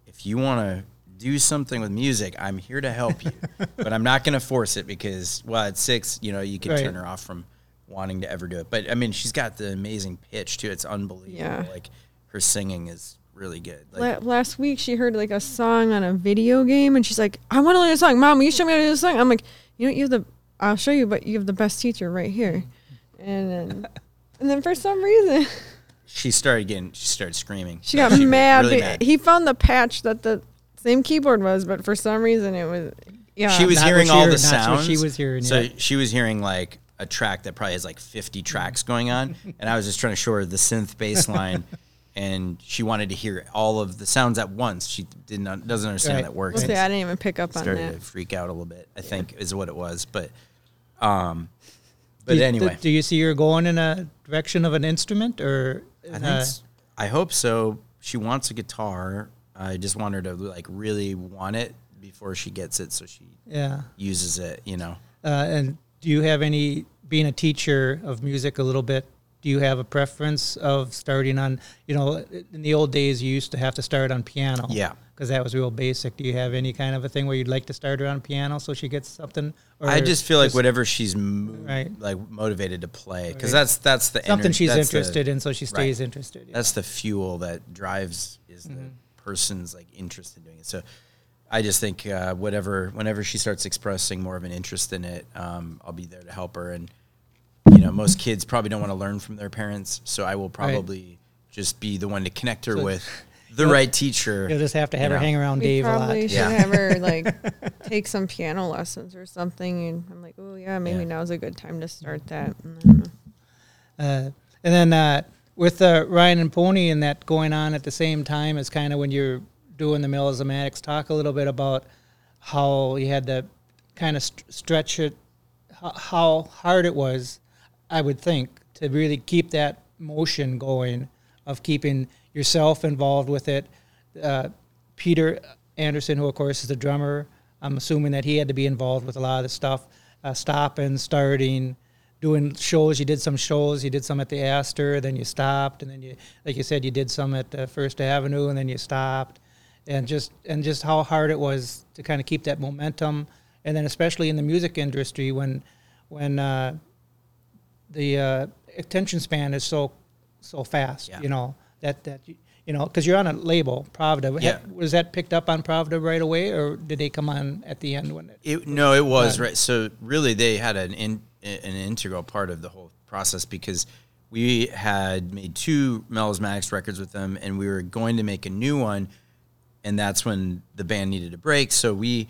if you want to do something with music, I'm here to help you, but I'm not going to force it because well, at six, you know, you could Right. turn her off from wanting to ever do it. But I mean, she's got the amazing pitch too. It's unbelievable. Yeah. Like her singing is really good. Like, La- last week she heard like a song on a video game and she's like, I want to learn a song. Mom, will you show me how to do a song? I'm like, you know, you have the, I'll show you, but you have the best teacher right here. And then, and then for some reason she started getting, she started screaming. she got She mad. really mad. He found the patch that the same keyboard was, but for some reason it was, yeah. she was Not hearing what she all heard, the not sounds. she was hearing, So yeah. she was hearing like a track that probably has like 50 tracks going on, and I was just trying to show her the synth bass line, and she wanted to hear all of the sounds at once. She did not doesn't understand Right. how that works. We'll say I didn't even pick up on started that. to freak out a little bit. I think is what it was, but um, but do you, anyway, do you see her going in a direction of an instrument, or I in think a- s- I hope so. She wants a guitar. I just want her to like really want it before she gets it, so she yeah? uses it. You know. Uh, and do you have any, being a teacher of music a little bit, do you have a preference of starting on, you know, in the old days, you used to have to start on piano. Yeah. Because that was real basic. Do you have any kind of a thing where you'd like to start her on piano so she gets something? Or I just feel like whatever she's mo- Right. like motivated to play, because Right. that's that's the Something ener- she's that's the- interested in so she stays right. interested. yeah. That's the fuel that drives is the Mm-hmm. person's like interest in doing it. So I just think uh, whatever whenever she starts expressing more of an interest in it, um, I'll be there to help her. And you know, most kids probably don't want to learn from their parents, so I will probably just be the one to connect her So- with the right teacher. You'll just have to have her know. hang around We Dave a probably lot. should Yeah. have her like take some piano lessons or something. And I'm like, oh yeah, maybe Yeah. now's a good time to start that. And I. Uh, and then uh, with uh, Ryan and Pony and that going on at the same time is kind of when you're doing the melismatics. Talk a little bit about how you had to kind of st- stretch it, how, how hard it was, I would think, to really keep that motion going of keeping yourself involved with it. Uh, Peter Anderson, who of course is the drummer, I'm assuming that he had to be involved with a lot of the stuff, uh, stopping, starting, doing shows. You did some shows. You did some at the Aster, then you stopped, and then you, like you said, you did some at uh, First Avenue, and then you stopped, and just and just how hard it was to kind of keep that momentum, and then especially in the music industry when when uh, the uh, attention span is so so fast. Yeah. You know that that you, know because you're on a label, Pravda. Yeah. Was that picked up on Pravda right away, or did they come on at the end when it? It, no, it was Right. right. So really, they had an in, an integral part of the whole process because we had made two Melismatics records with them, and we were going to make a new one, and that's when the band needed a break. So we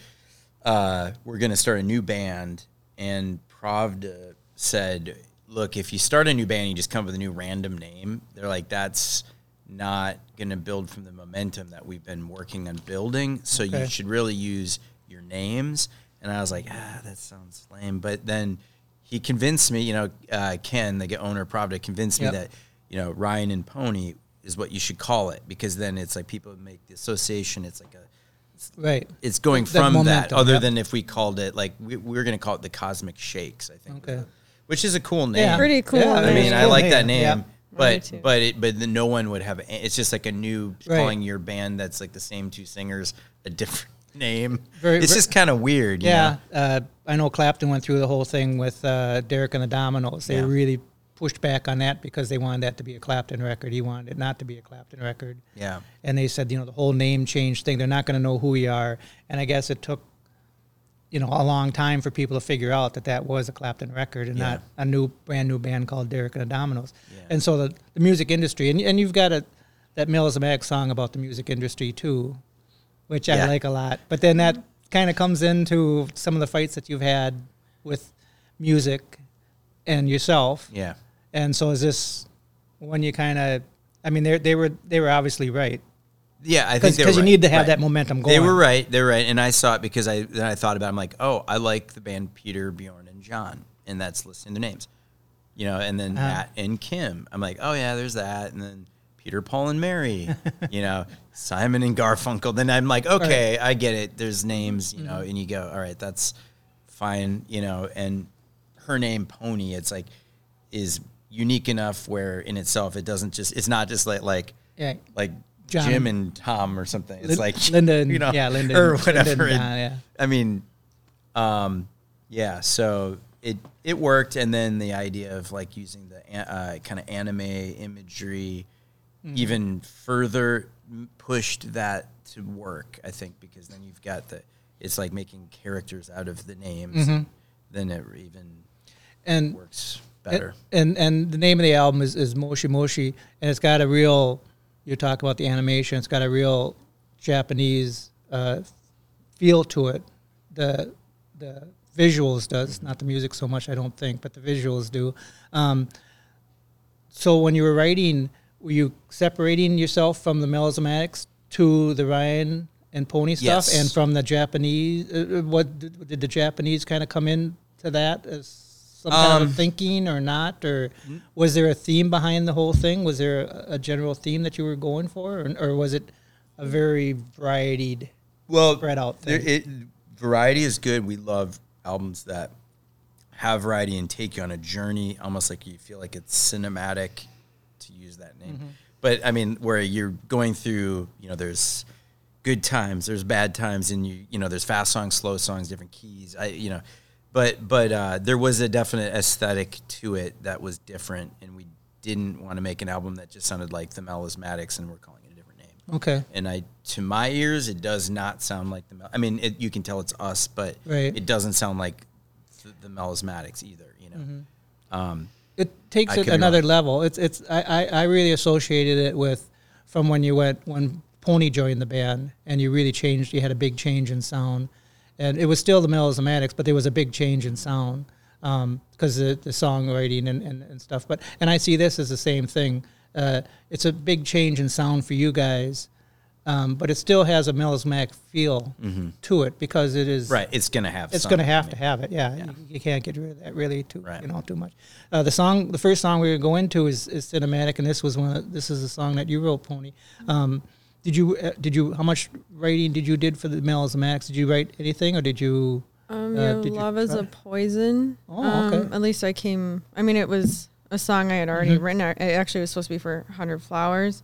uh, were going to start a new band, and Pravda said, "Look, if you start a new band, you just come up with a new random name. They're like, that's not going to build from the momentum that we've been working on building. So Okay. you should really use your names." And I was like, "Ah, that sounds lame." But then he convinced me. You know, uh, Ken, the owner of Pravda, convinced Yep. me that you know Ryan and Pony is what you should call it because then it's like people make the association. It's like a Right. it's going That from that other yep. than if we called it like we, we were going to call it the cosmic shakes i think Okay. Was the- which is a cool name Yeah. Pretty cool Yeah, i name. mean i Cool like name, that name yep. But but it, but then no one would have it's just like a new Right. calling your band that's like the same two singers a different name Very- it's ver- just kind of weird you Yeah, know? uh, I know Clapton went through the whole thing with uh, Derek and the Dominos. They Yeah. really pushed back on that because they wanted that to be a Clapton record. He wanted it not to be a Clapton record. yeah And they said, you know, the whole name change thing, they're not going to know who we are. And I guess it took, you know, a long time for people to figure out that that was a Clapton record and Yeah. not a new, brand new band called Derek and the Dominos. Yeah. And so the, the music industry, and, and you've got a, that Melismatic song about the music industry too, which I like a lot. But then that kind of comes into some of the fights that you've had with music and yourself. yeah And so is this when you kind of, I mean, they they were they were obviously right yeah i think because you right. need to have Right. that momentum going. They were right. They were right, and I saw it because I then I thought about. It, I'm like, oh, I like the band Peter, Bjorn, and John, and that's listing their names, you know. And then Uh-huh. Matt and Kim. I'm like, oh yeah, there's that, and then Peter, Paul, and Mary, you know, Simon and Garfunkel. Then I'm like, okay, I get it. There's names, you know, Mm-hmm. and you go, all right, that's fine, you know. And her name Pony, it's like is unique enough where in itself it doesn't just it's not just like like Yeah. like John Jim and- and Tom or something. It's Lin- like Linda and- you know, yeah, Linda or and- Linda and whatever. Don, yeah. I mean, um, yeah. So it it worked, and then the idea of like using the uh, kind of anime imagery Mm-hmm. even further pushed that to work. I think because then you've got the it's like making characters out of the names. Mm-hmm. Then it even and works better. And and the name of the album is, is Moshi Moshi, and it's got a real. You talk about the animation; it's got a real Japanese uh, feel to it. The the visuals does not the music so much, I don't think, but the visuals do. Um, so when you were writing, were you separating yourself from the Melismatics to the Ryan and Pony stuff, Yes. and from the Japanese? Uh, uh, what did, did the Japanese kind of come in to that as some kind Um, of thinking or not, or was there a theme behind the whole thing? Was there a, a general theme that you were going for, or, or was it a very varied? well spread out there- thing. it, variety is good we love albums that have variety and take you on a journey almost like you feel like it's cinematic to use that name Mm-hmm. but i mean where you're going through you know there's good times there's bad times and you you know there's fast songs slow songs different keys i you know but but uh, there was a definite aesthetic to it that was different and we didn't want to make an album that just sounded like the melismatics and we're calling it a different name Okay, and I, to my ears, it does not sound like the. Mel- I mean, it, you can tell it's us, but Right. it doesn't sound like the, the melismatics either. You know, Mm-hmm. um, it takes I it another level. It's it's I, I, I really associated it with from when you went when Pony joined the band and you really changed. You had a big change in sound, and it was still the Melismatics, but there was a big change in sound because the the songwriting and, and, and stuff. But and I see this as the same thing. Uh, it's a big change in sound for you guys. Um, but it still has a Melismatic feel to it because it is Mm-hmm. right? It's gonna have. it's going to have to have it. Yeah, Yeah. You, you can't get rid of that really too Right. you know too much. Uh, the song, the first song we were going to is, is cinematic, and this was one. Of, this is a song that you wrote, Pony. Um, did you uh, did you how much writing did you did for the Melismatic? Did you write anything or did you? Um, Uh, yeah, you Love is a Poison. Oh, um, okay. At least I came, I mean, it was a song I had already Mhm. written. It actually was supposed to be for 100 Flowers.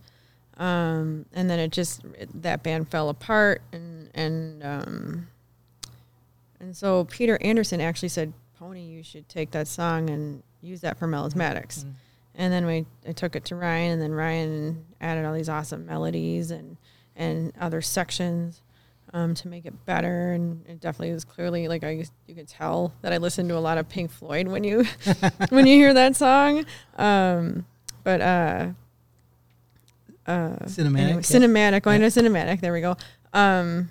Um, and then it just, it, that band fell apart. And, and, um, and so Peter Anderson actually said, Pony, you should take that song and use that for melismatics. Mhm. And then we, I took it to Ryan, and then Ryan added all these awesome melodies and, and other sections um, to make it better. And it definitely was clearly like I you could tell that I listened to a lot of Pink Floyd when you when you hear that song. Um, but uh, uh, Cinematic, anyway, yeah. cinematic, going Yeah. to cinematic. There we go. Um,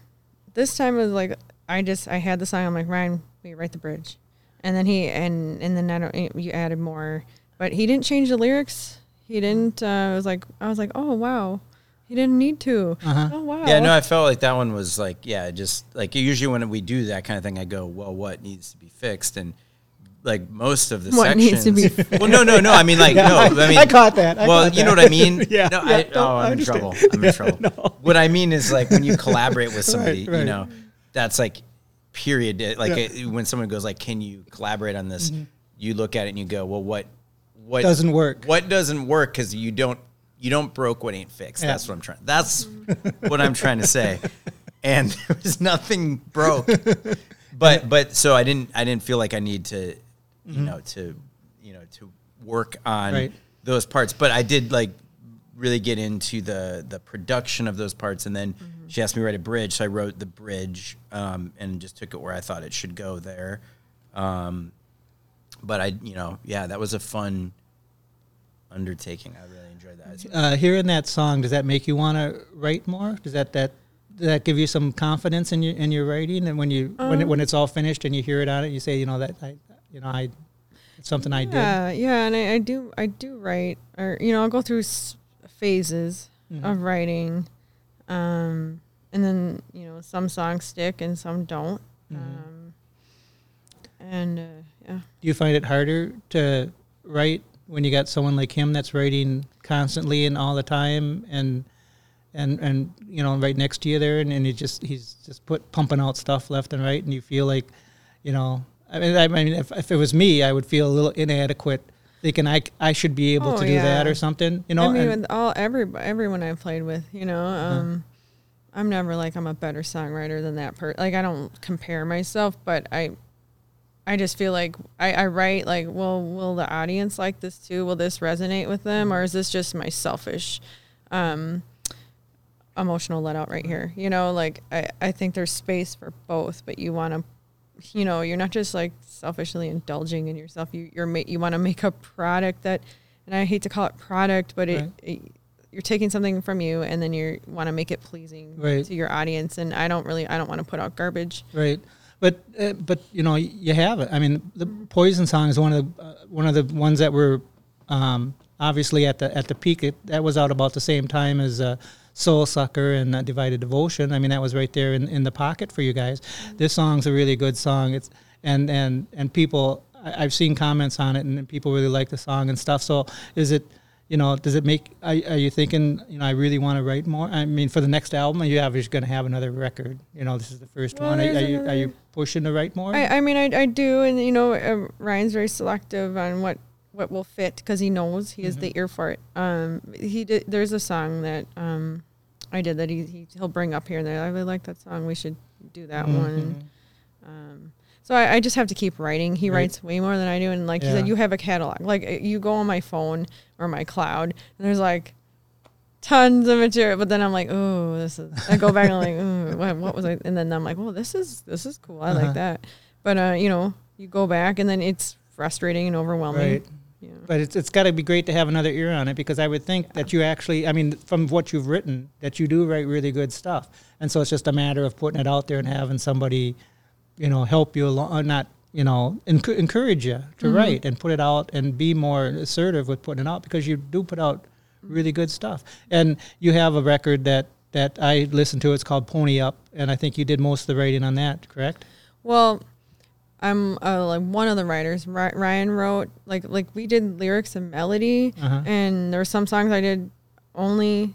this time it was like I just I had the song. I'm like Ryan, we write the bridge, and then he and and then I don't you added more, but he didn't change the lyrics. He didn't. Uh, I was like I was like oh wow, he didn't need to. Uh-huh. Oh wow. Yeah, no, I felt like that one was like, yeah, just like usually when we do that kind of thing, I go, well, what needs to be fixed? And like most of the What sections. needs to be well, no, no, no. I mean, like, Yeah, no, I, mean, I caught that. I well, caught you know that. what I mean? Yeah, No, yeah, I, no, oh, I'm in trouble. I'm in trouble. What I mean is like when you collaborate with somebody, Right, right. you know, that's like period. Like Yeah. it- when someone goes like, "Can you collaborate on this?" You look at it and you go, "Well, what, what Doesn't work. What doesn't work because you don't you don't broke what ain't fixed. Yeah. That's what I'm trying. That's what I'm trying to say. And there was nothing broke, but but so I didn't I didn't feel like I need to, you know, to you know to work on Right. those parts. But I did like really get into the the production of those parts, and then she asked me to write a bridge, so I wrote the bridge um, and just took it where I thought it should go there. Um, but I, you know, yeah, that was a fun undertaking. I really enjoyed that. Uh, hearing that song, does that make you want to write more? Does that that does that give you some confidence in your in your writing? And when you when it, Um, when it's all finished and you hear it on it, you say, you know that I you know I it's something I did. Yeah, yeah, and I, I do I do write or you know I'll go through s- phases Mhm. of writing, um, and then you know some songs stick and some don't, Mhm. um, and uh, yeah. Do you find it harder to write when you got someone like him that's writing constantly and all the time and and and you know right next to you there and, and he just he's just put pumping out stuff left and right and you feel like you know I mean I mean if, if it was me I would feel a little inadequate thinking I, I should be able Oh, to do that or something you know I mean, and- with all every everyone I've played with, you know, um, I'm never like I'm a better songwriter than that person. Like I don't compare myself, but I, I just feel like I, I write like, well, will the audience like this too? Will this resonate with them, or is this just my selfish, um, emotional let out right here? You know, like I, I think there's space for both, but you want to you know you're not just like selfishly indulging in yourself you you're ma- you want to make a product that and i hate to call it product but it, Right. it you're taking something from you and then you want to make it pleasing Right. to your audience and i don't really i don't want to put out garbage Right, but uh, but you know you have it. I mean, the Poison song is one of the uh, one of the ones that were um, obviously at the at the peak. It, that was out about the same time as uh, Soul Sucker and uh, Divided Devotion. I mean, that was right there in, in the pocket for you guys. This song's a really good song. It's and and and people. I, I've seen comments on it, and people really like the song and stuff. So, is it? You know, does it make? Are, are you thinking? You know, I really want to write more. I mean, for the next album, are you obviously going to have another record? You know, this is the first Well, one. Are, are you are you pushing to write more? I, I mean I, I do and you know uh, ryan's very selective on what what will fit because he knows he has Mm-hmm. the ear for it um he did there's a song that um i did that he, he he'll bring up here and there i really like that song we should do that one and so I, I just have to keep writing. He Right. writes way more than I do, and like you said, you have a catalog. Like uh, you go on my phone or my cloud, and there's like tons of material. But then I'm like, oh, this is. I go back and I'm like, what, what was I? And then I'm like, well, this is this is cool. I Uh-huh. like that. But uh, you know, you go back, and then it's frustrating and overwhelming. Right. Yeah. But it's it's got to be great to have another ear on it because I would think that you actually, I mean, from what you've written, that you do write really good stuff, and so it's just a matter of putting it out there and having somebody, you know, help you along, or not, you know, enc- encourage you to write and put it out and be more assertive with putting it out because you do put out really good stuff, and you have a record that that I listened to. It's called Pony Up, and I think you did most of the writing on that, correct? Well, I'm uh, like one of the writers. Ryan wrote like like we did lyrics and melody, Uh-huh. and there were some songs I did only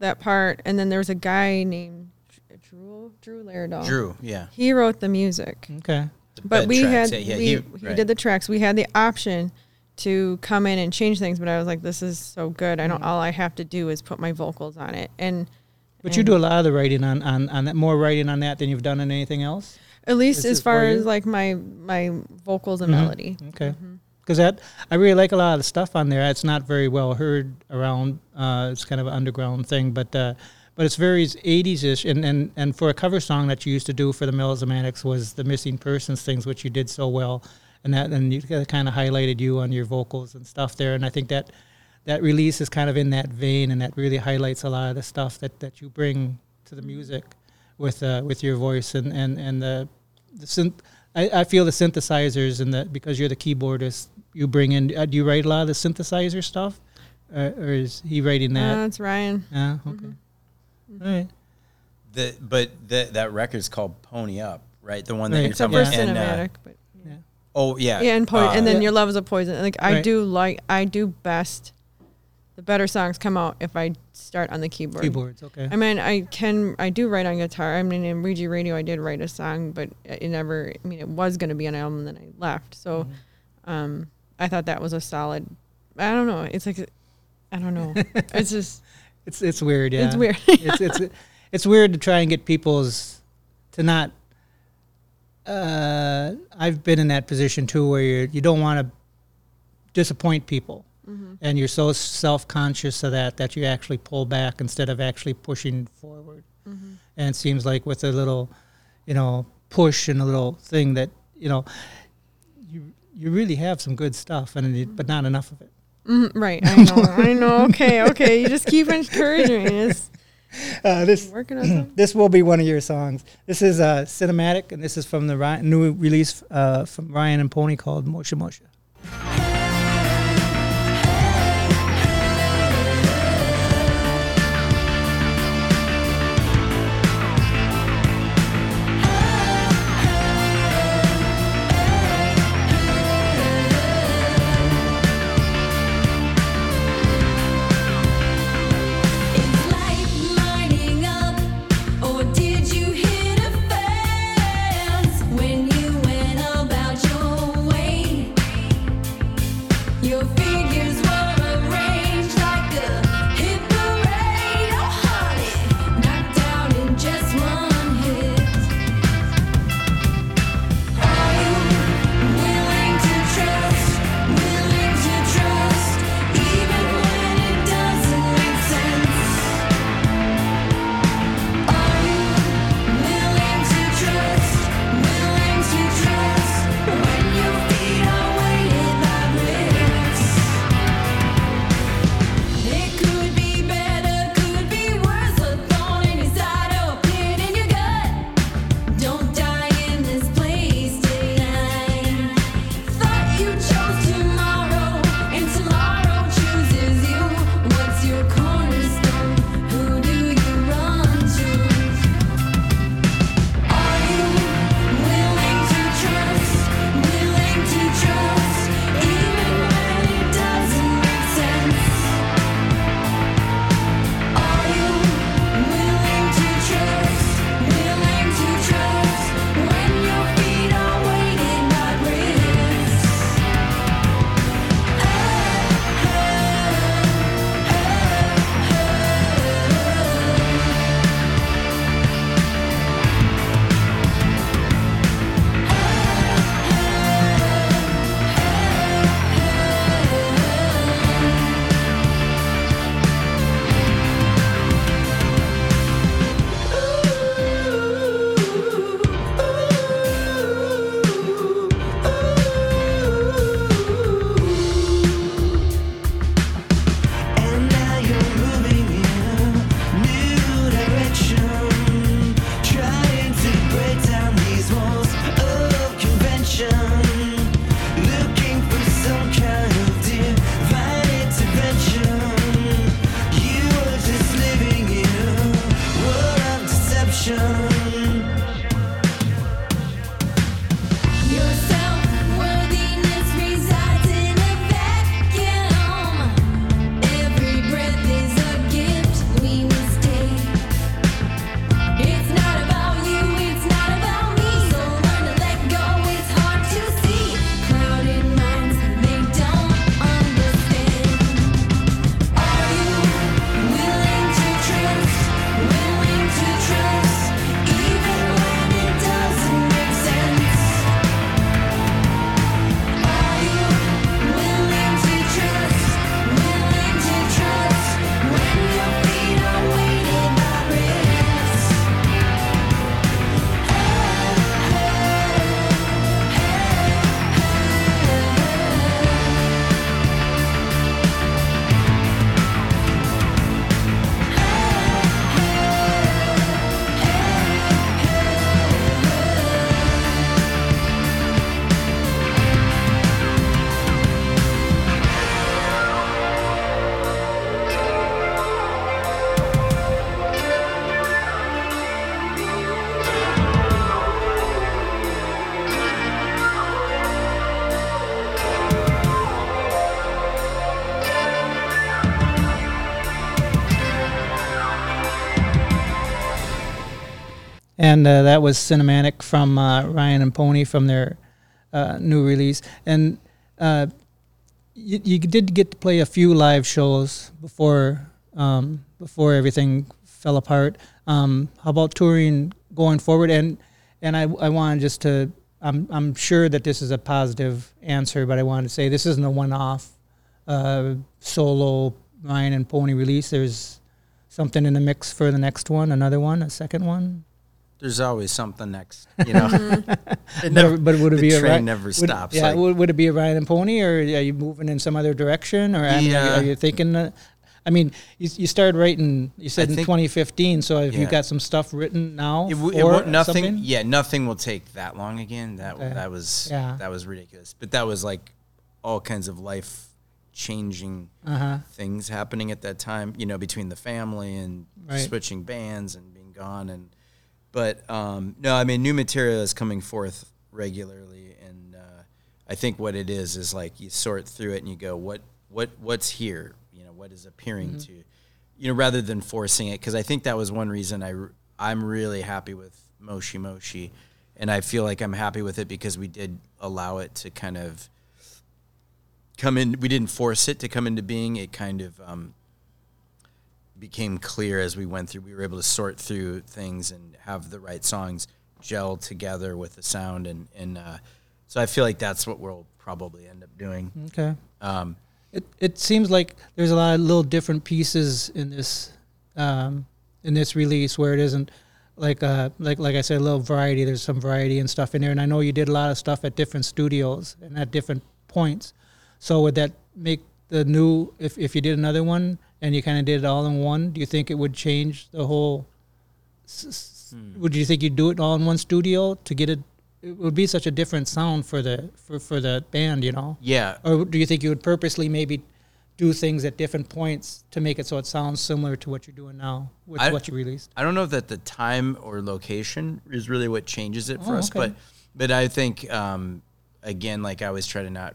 that part, and then there was a guy named Drew Drew Laerdal. Drew, yeah. He wrote the music, Okay. but we tracks, had yeah, yeah, we, he- he, did the tracks. We had the option to come in and change things, but I was like, this is so good. I Mm. don't. All I have to do is put my vocals on it, and But you do a lot of the writing on, on, on that, more writing on that than you've done on anything else? at least Is as far as like my my vocals and Mhm. melody. Okay. Because that I really like a lot of the stuff on there. It's not very well heard around. Uh, it's kind of an underground thing, but uh, but it's very 80s ish. And, and and for a cover song that you used to do for the Melismatics was the missing persons things, which you did so well, and that and you kind of highlighted you on your vocals and stuff there. And I think that that release is kind of in that vein, and that really highlights a lot of the stuff that, that you bring to the music with uh, with your voice and and and the the synth. I, I feel the synthesizers and the because you're the keyboardist, you bring in. Uh, do you write a lot of the synthesizer stuff, uh, or is he writing Uh, that? it's Ryan. Yeah. Okay. Mm-hmm. All right. The but the, that record's called Pony Up, right? The one that Right. you're Except talking for about. And, uh, cinematic, but oh yeah. yeah, and po- uh, and then Yeah. your love is a poison. Like I Right. do like I do best. The better songs come out if I start on the keyboard. Keyboards. Okay. I mean, I can I do write on guitar. I mean, in Regi Radio, I did write a song, but it never. I mean, it was going to be an album, and then I left. So, Mm-hmm. um, I thought that was a solid. I don't know. It's like, I don't know. it's just It's it's weird. Yeah. it's weird. it's it's it's weird to try and get people's to not. Uh, I've been in that position too, where you you don't want to disappoint people, and you're so self conscious of that that you actually pull back instead of actually pushing forward. And it seems like with a little, you know, push and a little thing that you know, you you really have some good stuff, and you, but not enough of it. Mhm, right. I know. I know. Okay. Okay. You just keep encouraging. It's Uh, this working on this will be one of your songs. This is uh, cinematic, and this is from the Ryan, new release uh, from Ryan and Pony called Moshi Moshi. And uh, that was cinematic from uh, Ryan and Pony from their uh, new release. And uh, you, you did get to play a few live shows before um, before everything fell apart. Um, how about touring going forward? And and I I wanted just to I'm I'm sure that this is a positive answer, but I wanted to say this isn't a one off uh, solo Ryan and Pony release. There's something in the mix for the next one, another one, a second one. There's always something next, you know. it But, but would it the be a train Ry- never would- stops. Yeah, like- would, would it be a Ryan and Pony, or are you moving in some other direction, or I mean, are, you- are you thinking? Uh, I mean, you, you started writing. You said in think- 2015. So have you got some stuff written now? It, w- it for won't, nothing. something? Yeah, nothing will take that long again. That Okay. that was Yeah. that was ridiculous. But that was like all kinds of life changing Uh-huh. things happening at that time. You know, between the family and Right. switching bands and being gone and. But um, no, I mean, new material is coming forth regularly, and uh, I think what it is is like you sort through it and you go, what what what's here? You know, what is appearing to, you know, rather than forcing it. Because I think that was one reason I I'm really happy with Moshi Moshi, and I feel like I'm happy with it because we did allow it to kind of come in. We didn't force it to come into being. It kind of um, became clear as we went through. We were able to sort through things and have the right songs gel together with the sound, and and uh, so I feel like that's what we'll probably end up doing. Okay. Um, It it seems like there's a lot of little different pieces in this um, in this release where it isn't like uh like like I said a little variety. There's some variety and stuff in there, and I know you did a lot of stuff at different studios and at different points. So would that make the new if if you did another one and you kind of did it all in one? Do you think it would change the whole? s- Would you think you'd do it all in one studio to get it? It would be such a different sound for the for, for the band, you know. yeah, Or do you think you would purposely maybe do things at different points to make it so it sounds similar to what you're doing now with I- what you released? I don't know that the time or location is really what changes it for Oh, us, okay. but but I think um, again, like I always try to not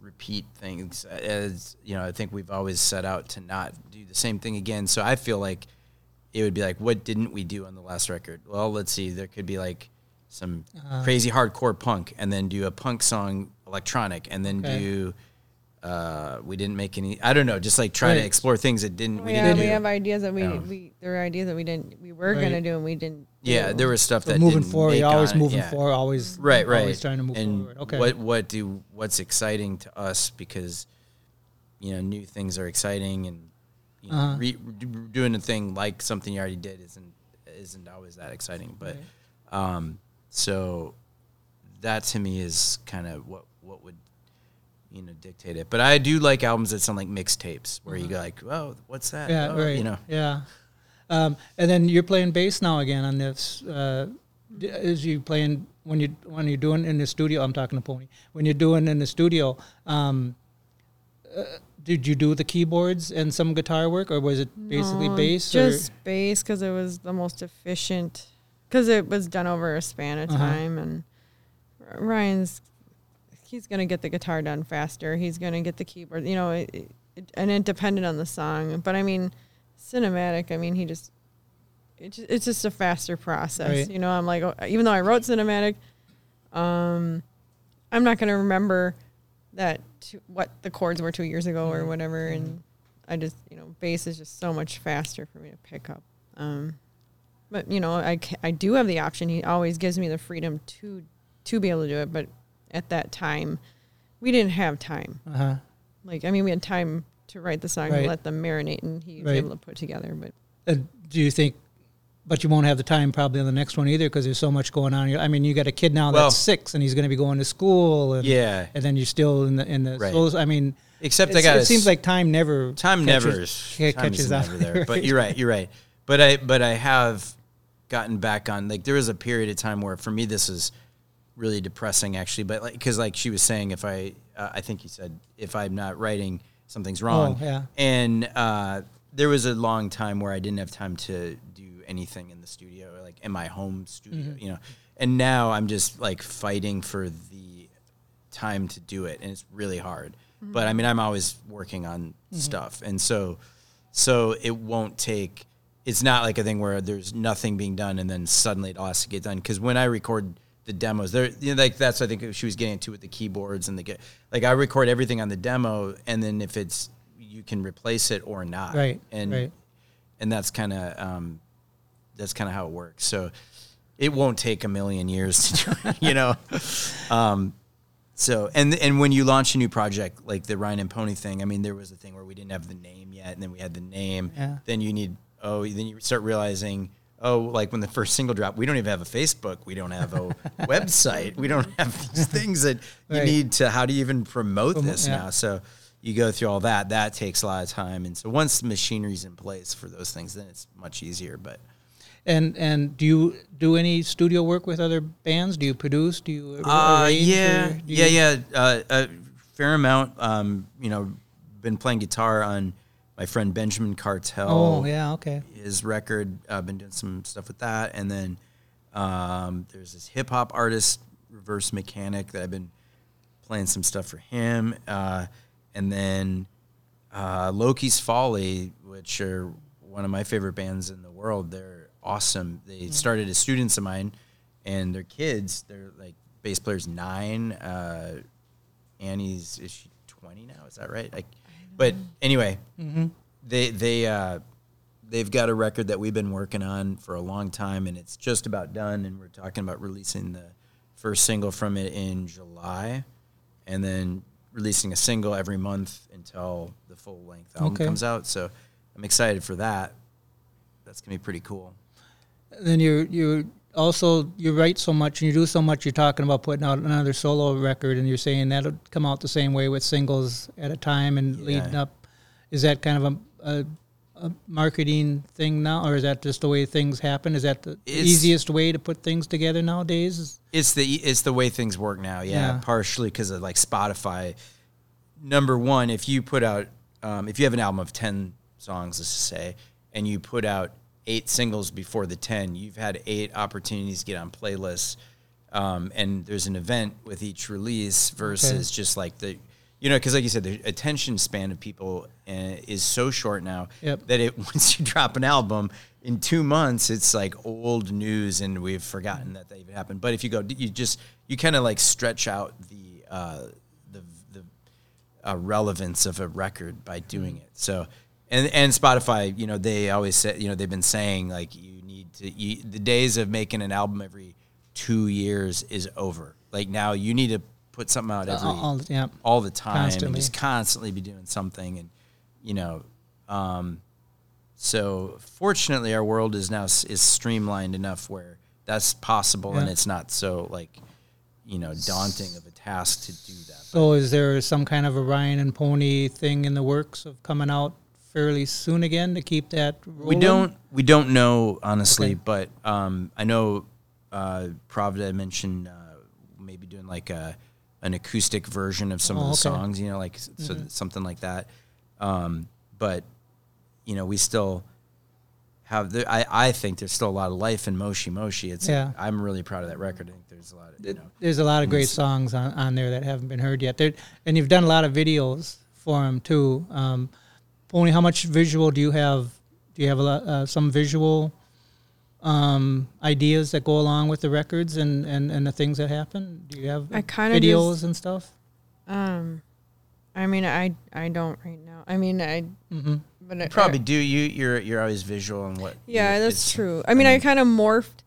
repeat things. As you know, I think we've always set out to not do the same thing again. So I feel like it would be like, what didn't we do on the last record? Well, let's see. There could be like some Uh-huh. crazy hardcore punk, and then do a punk song electronic, and then Okay. do. Uh, we didn't make any. I don't know. Just like try to explore things that didn't. we yeah, didn't we do. have ideas that we Yeah. we there are ideas that we didn't we were Right. gonna do and we didn't. Yeah, do. there was stuff So that moving didn't forward, make you're always moving yeah. forward, always Right, right. always trying to move and forward. Okay. What what do what's exciting to us because you know new things are exciting and you know, Uh-huh. re, do- doing a thing like something you already did isn't isn't always that exciting. But um, so that to me is kind of what what would you know dictate it. But I do like albums that sound like mixtapes where you go like, oh, what's that? Uh-huh. yeah, Oh, right. You know. Yeah. Um, and then you're playing bass now again on this. Uh, is you playing when you when you're doing in the studio? I'm talking to Pony. When you're doing in the studio, um, uh, did you do the keyboards and some guitar work, or was it basically No, bass? Just or? bass because it was the most efficient. Because it was done over a span of Uh-huh. time, and Ryan's he's gonna get the guitar done faster. He's gonna get the keyboard. You know, it, it, and it depended on the song. But I mean, cinematic. I mean, he just. It, it's just a faster process, Right. you know. I'm like, oh, even though I wrote cinematic, um, I'm not gonna remember that two, what the chords were two years ago or whatever, and I just you know bass is just so much faster for me to pick up. Um, but you know I, I do have the option. He always gives me the freedom to to be able to do it. But at that time, we didn't have time. Uh-huh. Like I mean, we had time to write the song Right. and let them marinate, and he was Right. able to put together. But Uh, do you think? But you won't have the time probably on the next one either because there's so much going on. I mean, you got a kid now Well- that's six and he's going to be going to school. And, Yeah. and then you're still in the in the. Right. So, I mean, Except I got it seems like time never time catches- never is ca- time catches is up. never there. But you're right, you're right. But I but I have gotten back on like there was a period of time where for me this is really depressing actually. But like because like she was saying, if I uh, I think you said if I'm not writing something's wrong. Oh, yeah. And uh, there was a long time where I didn't have time to do anything in the studio or like in my home studio, Mm-hmm. you know. And now I'm just like fighting for the time to do it and it's really hard but i mean i'm always working on Mm-hmm. stuff and so so it won't take it's not like a thing where there's nothing being done and then suddenly it all has to get done. Because when I record the demos, there, you know, like that's I think she was getting into with the keyboards and the get like I record everything on the demo, and then if it's you can replace it or not, Right, And right. and that's kind of um, that's kind of how it works. So it won't take a million years to do, you know. Um, so and and when you launch a new project like the Ryan and Pony thing, I mean, there was a thing where we didn't have the name yet, and then we had the name. Yeah. Then you need oh, then you start realizing oh, like when the first single dropped, we don't even have a Facebook, we don't have a website, we don't have these things that you need to. How do you even promote Promo- this yeah. now? So you go through all that. That takes a lot of time, and so once the machinery's in place for those things, then it's much easier. But And and do you do any studio work with other bands? Do you produce? Do you Uh, yeah, do yeah, you- yeah. Uh, a fair amount. Um, you know, been playing guitar on my friend Benjamin Cartel. Oh yeah, okay. His record. I've been doing some stuff with that, and then um, there's this hip hop artist, Reverse Mechanic, that I've been playing some stuff for him. Uh, and then uh, Loki's Folly, which are one of my favorite bands in the world. They're awesome. They started as students of mine, and they're kids. They're like bass players nine. Uh, Annie's is she twenty now? Is that right? Like, but anyway, they they uh, they've got a record that we've been working on for a long time, and it's just about done. And we're talking about releasing the first single from it in July, and then releasing a single every month until the full length album Okay. comes out. So I'm excited for that. That's gonna be pretty cool. Then you you also you write so much and you do so much. You're talking about putting out another solo record, and you're saying that'll come out the same way with singles at a time and leading up. Is that kind of a, a, a marketing thing now, or is that just the way things happen? Is that the It's- easiest way to put things together nowadays? It's the it's the way things work now. Yeah, Yeah. partially because of like Spotify. Number one, if you put out, um, if you have an album of ten songs, let's just say, and you put out eight singles before the ten, you've had eight opportunities to get on playlists, um, and there's an event with each release versus just like the, you know, because like you said, the attention span of people uh, is so short now Yep. that it once you drop an album in two months, it's like old news, and we've forgotten that that even happened. But if you go, you just you kind of like stretch out the uh, the the uh, relevance of a record by doing it. So, and and Spotify, you know, they always say, you know, they've been saying like you need to you, the days of making an album every two years is over. Like now, you need to put something out every all- all- yeah. all the time Constantly. and just constantly be doing something and you know um, so fortunately our world is now is streamlined enough where that's possible and it's not so like you know daunting of a task to do that So is there some kind of a Ryan and Pony thing in the works of coming out fairly soon again to keep that rolling? we don't we don't know honestly Okay. but um, i know uh, pravda mentioned uh, maybe doing like a an acoustic version of some Oh, of the okay. Mm-hmm. songs you know like s- so something like that um, but you know we still have the, I, I think there's still a lot of life in Moshi Moshi. It's Yeah. I'm really proud of that record. I think there's a lot of you know There's a lot of great songs on, on there that haven't been heard yet. There, and you've done a lot of videos for them too. Um, Pony, how much visual do you have? Do you have a lot, uh, some visual um, ideas that go along with the records and, and, and the things that happen? Do you have I kinda videos just- and stuff? Um, I mean, I I don't right now. I mean, I Mm-hmm. but I, probably do you you're you're always visual and what Yeah, you- that's it's- true. I mean, I kind of morphed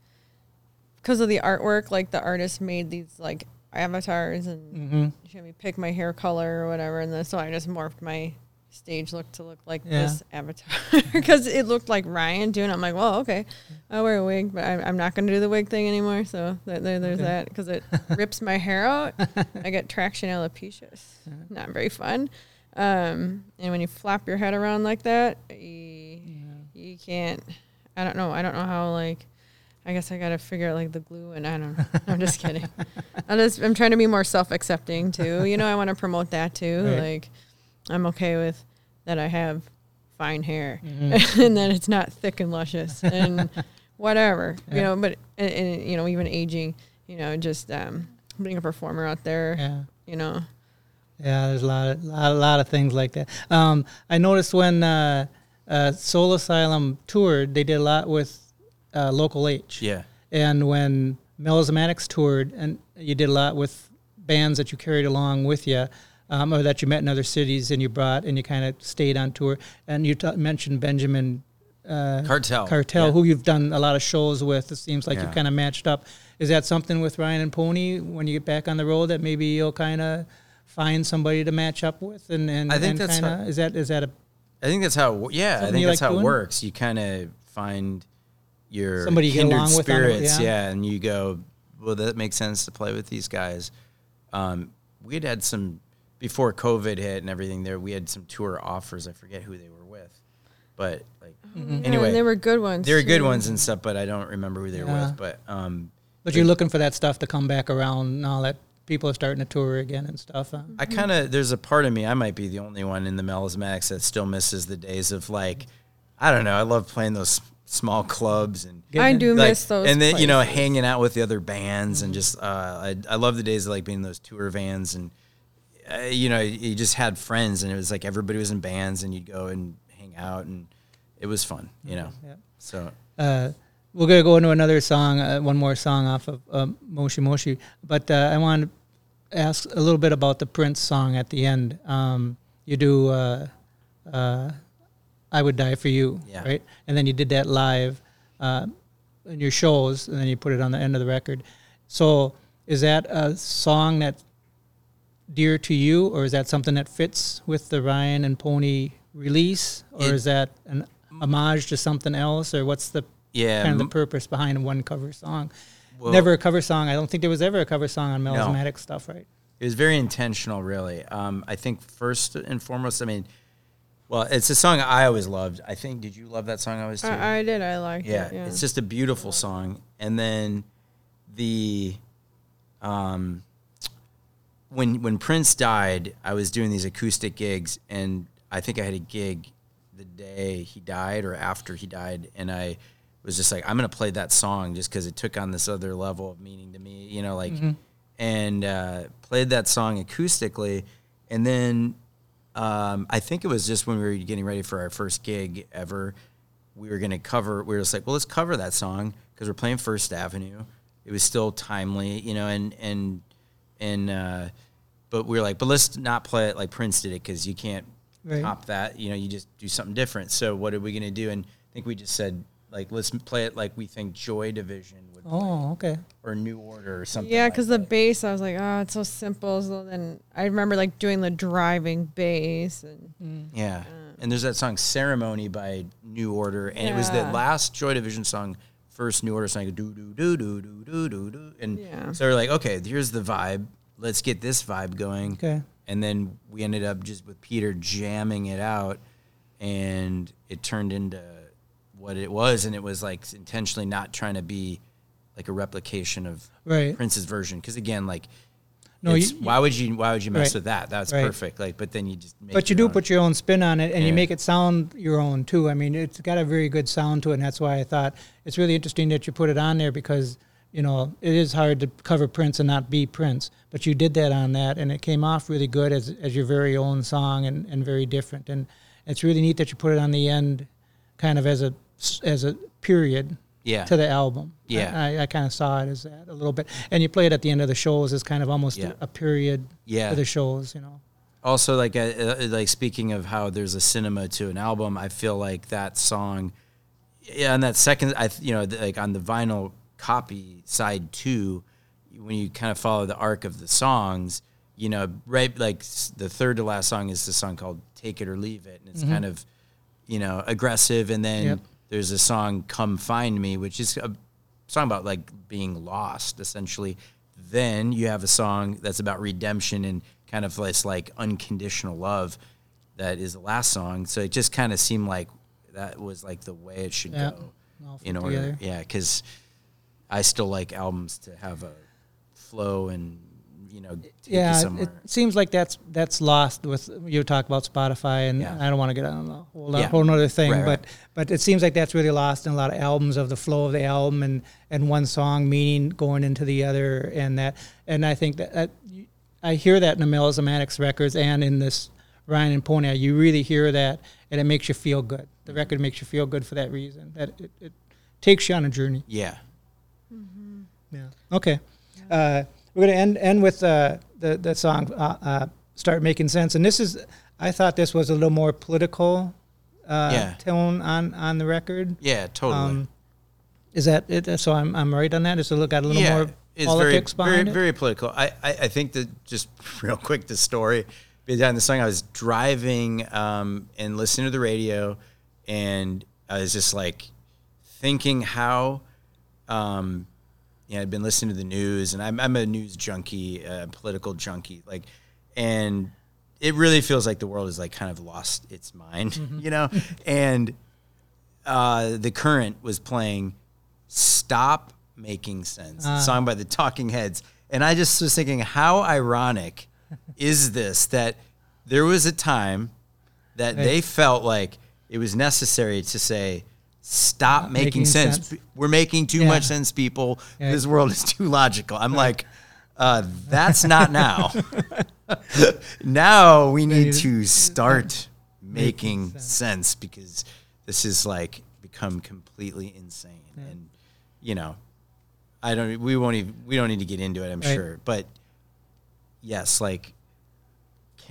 because of the artwork. Like the artist made these like avatars and Mm-hmm. she had me pick my hair color or whatever, and then so I just morphed my stage look to look like Yeah. this avatar because it looked like Ryan doing. it. I'm like, well, okay, I'll wear a wig, but I'm, I'm not going to do the wig thing anymore. So there, there, there's Okay. that because it rips my hair out. I get traction alopecia. Not very fun. Um, and when you flap your head around like that, you, you can't. I don't know. I don't know how like. I guess I gotta figure out like the glue, and I don't. know. I'm just kidding. I'm just I'm trying to be more self accepting too. You know, I want to promote that too. Right. Like, I'm okay with that. I have fine hair, Mm-hmm. and that it's not thick and luscious, and whatever. You know, but and, and you know, even aging. You know, just um, being a performer out there. Yeah. You know, Yeah, there's a lot of lot, lot of things like that. Um, I noticed when uh, uh, Soul Asylum toured, they did a lot with uh, Local H. Yeah. And when Melismatics toured, and you did a lot with bands that you carried along with you, um, or that you met in other cities and you brought, and you kind of stayed on tour. And you t- mentioned Benjamin uh, Cartel. Cartel, Yeah. who you've done a lot of shows with. It seems like Yeah. you've kind of matched up. Is that something with Ryan and Pony when you get back on the road that maybe you'll kind of find somebody to match up with? And, and I think and that's kinda, how- is that is that a I think that's how. it Yeah, I think that's like how doing? it works. You kind of find your Somebody you kindred along with it, spirits, yeah. and you go, well, that makes sense to play with these guys. Um, we had had some before COVID hit and everything. There, we had some tour offers. I forget who they were with, but like Yeah, anyway, and they were good ones. they were good ones and stuff. But I don't remember who they were Yeah. with. But um, but you're looking for that stuff to come back around now that people are starting to tour again and stuff. Huh? I kind of there's a part of me I might be the only one in the melismatics that still misses the days of like I don't know I love playing those small clubs and I do like, miss those. and then you know hanging out with the other bands and just uh, I I love the days of like being in those tour vans and uh, you know you just had friends and it was like everybody was in bands and you'd go and hang out and it was fun you know Yeah. so Uh, we're gonna go into another song, uh, one more song off of um, Moshi Moshi. But uh, I want to ask a little bit about the Prince song at the end. Um, you do uh, uh, "I Would Die for You," Yeah. right? And then you did that live uh, in your shows, and then you put it on the end of the record. So, is that a song that dear to you, or is that something that fits with the Ryan and Pony release, or It- is that an homage to something else, or what's the yeah kind of the m- purpose behind one cover song? well, Never a cover song. I don't think there was ever a cover song on melismatic stuff, right? It was very intentional, really. Um, I think first and foremost, I mean, well, it's a song I always loved. I think, did you love that song I was too? I, I did. I liked yeah, it. Yeah. it's just a beautiful song. And then the, um, when when Prince died, I was doing these acoustic gigs, and I think I had a gig the day he died or after he died, and I was just like, I'm gonna play that song just because it took on this other level of meaning to me, you know, like, and uh, played that song acoustically, and then um, I think it was just when we were getting ready for our first gig ever. We were going to cover. We were just like, well, let's cover that song because we're playing First Avenue. It was still timely, you know, and and and. Uh, but we were like, but let's not play it like Prince did it because you can't Right. top that. You know, you just do something different. So what are we going to do? And I think we just said like, let's play it like we think Joy Division would, play, Oh, okay. or New Order or something. Yeah, like because the bass, I was like, oh, it's so simple. So then I remember like doing the driving bass, and mm. Yeah. Uh, and there's that song Ceremony by New Order. And it was the last Joy Division song, first New Order song, do do do do do do do do. And Yeah. so we're like, okay, here's the vibe. Let's get this vibe going. Okay. And then we ended up just with Peter jamming it out and it turned into what it was. And it was like intentionally not trying to be like a replication of Right. Prince's version. Because again, like, No, you- why would you why would you mess Right. with that? That's Right. perfect. Like, but then you just make But you do own. put your own spin on it, and you make it sound your own too. I mean, it's got a very good sound to it, and that's why I thought it's really interesting that you put it on there because you know it is hard to cover Prince and not be Prince. But you did that on that, and it came off really good as as your very own song and, and very different. And it's really neat that you put it on the end, kind of as a as a period yeah. to the album. Yeah. I, I, kind of saw it as that a little bit, and you play it at the end of the shows as kind of almost Yeah. a, a period Yeah. to the shows. You know. also like uh, uh, like speaking of how there's a cinema to an album i feel like that song yeah on that second i you know like on the vinyl copy side two when you kind of follow the arc of the songs you know right like the third to last song is the song called take it or leave it and it's kind of you know aggressive and then Yep. There's a song come find me which is a song about like being lost essentially then you have a song that's about redemption and kind of this like unconditional love that is the last song so it just kind of seemed like that was like the way it should Yeah. go in order together. yeah because i still like albums to have a flow and you know take you yeah, it somewhere seems like that's that's lost with you talk about Spotify, and Yeah. I don't want to get on a whole, Yeah. whole other thing, Right, but right. but it seems like that's really lost in a lot of albums of the flow of the album and and one song meaning going into the other, and that and I think that, that I hear that in the Melismatics records and in this Ryan and Pony, you really hear that, and it makes you feel good. The record makes you feel good for that reason. That it, it takes you on a journey. Yeah. Yeah. Okay. Uh, we're gonna end end with uh, the the song uh, uh, "Start Making Sense," and this is I thought this was a little more political uh, Yeah. tone on on the record. Yeah, totally. Um, is that it? So I'm I'm right on that. It's a little got a little yeah, more politics very, behind very, it. very political. I, I, I think that just real quick, the story behind the song. I was driving um, and listening to the radio, and I was just like thinking how, um, you know, I'd been listening to the news, and I'm, I'm a news junkie, uh, political junkie, like, and it really feels like the world has like kind of lost its mind, you know, and uh, the current was playing "Stop Making Sense," a song by the Talking Heads, and I just was thinking, how ironic is this that there was a time that they felt like it was necessary to say. Stop making, making sense. sense. We're making too Yeah. much sense, people. Yeah. This world is too logical. I'm like, uh, that's not now. now we need to start making sense because this is like become completely insane and you know i don't we won't even we don't need to get into it i'm Right. sure but yes like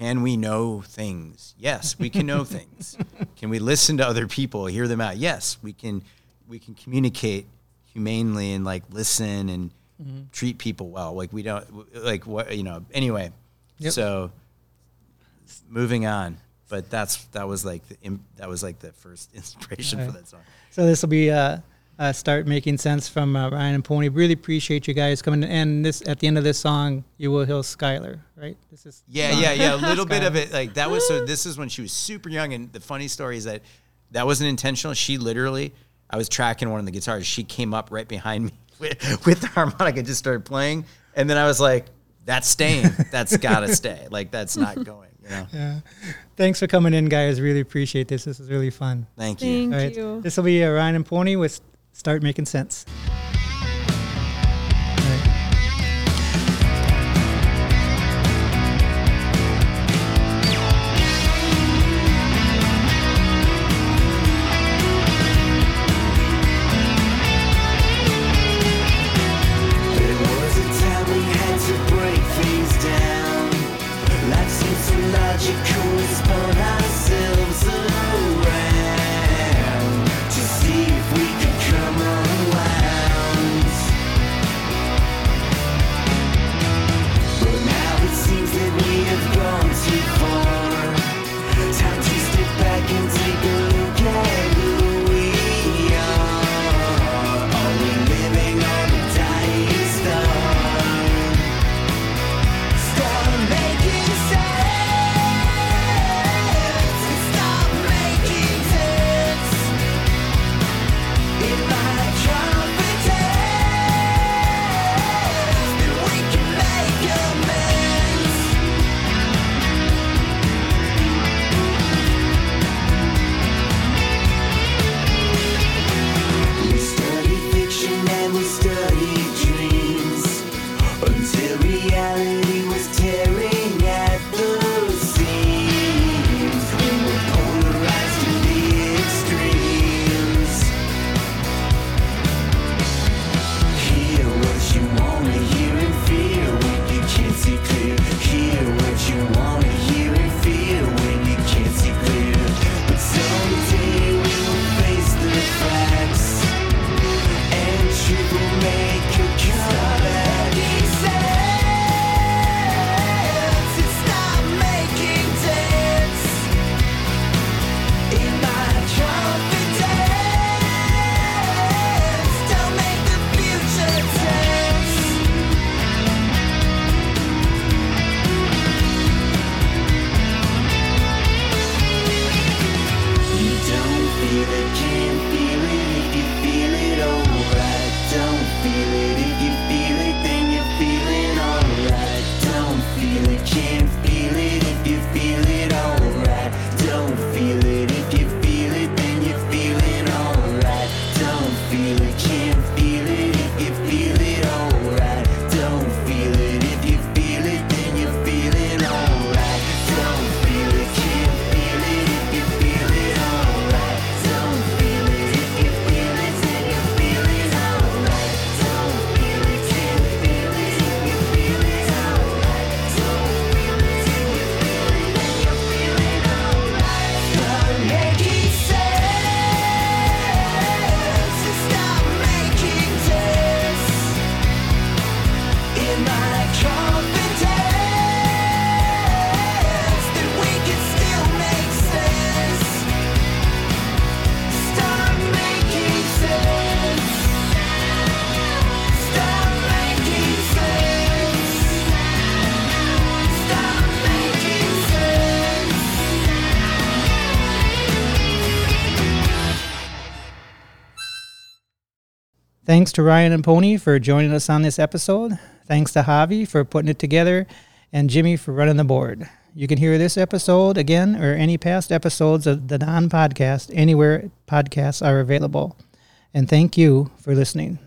can we know things? Yes we can know things. Can we listen to other people hear them out? Yes we can we can communicate humanely and like listen and Mm-hmm. treat people well. Like we don't like what you know anyway Yep. so moving on. But that's that was like the that was like the first inspiration for that song. So this will be uh, uh, start making sense from uh, Ryan and Pony. Really appreciate you guys coming. And this at the end of this song, you will hear Skylar, right? This is Yeah, yeah, yeah. A little bit of it. Like that was so. This is when she was super young, and the funny story is that that wasn't intentional. She literally, I was tracking one of the guitars. She came up right behind me with, with the harmonica, and just started playing, and then I was like, "That's staying. That's gotta stay. Like that's not going." You know. Thanks for coming in, guys. Really appreciate this. This is really fun. Thank you. Thank All right, you. this will be uh, Ryan and Pony with start making sense. Thanks to Ryan and Pony for joining us on this episode. Thanks to Javi for putting it together and Jimmy for running the board. You can hear this episode again or any past episodes of the Don Podcast anywhere podcasts are available. And thank you for listening.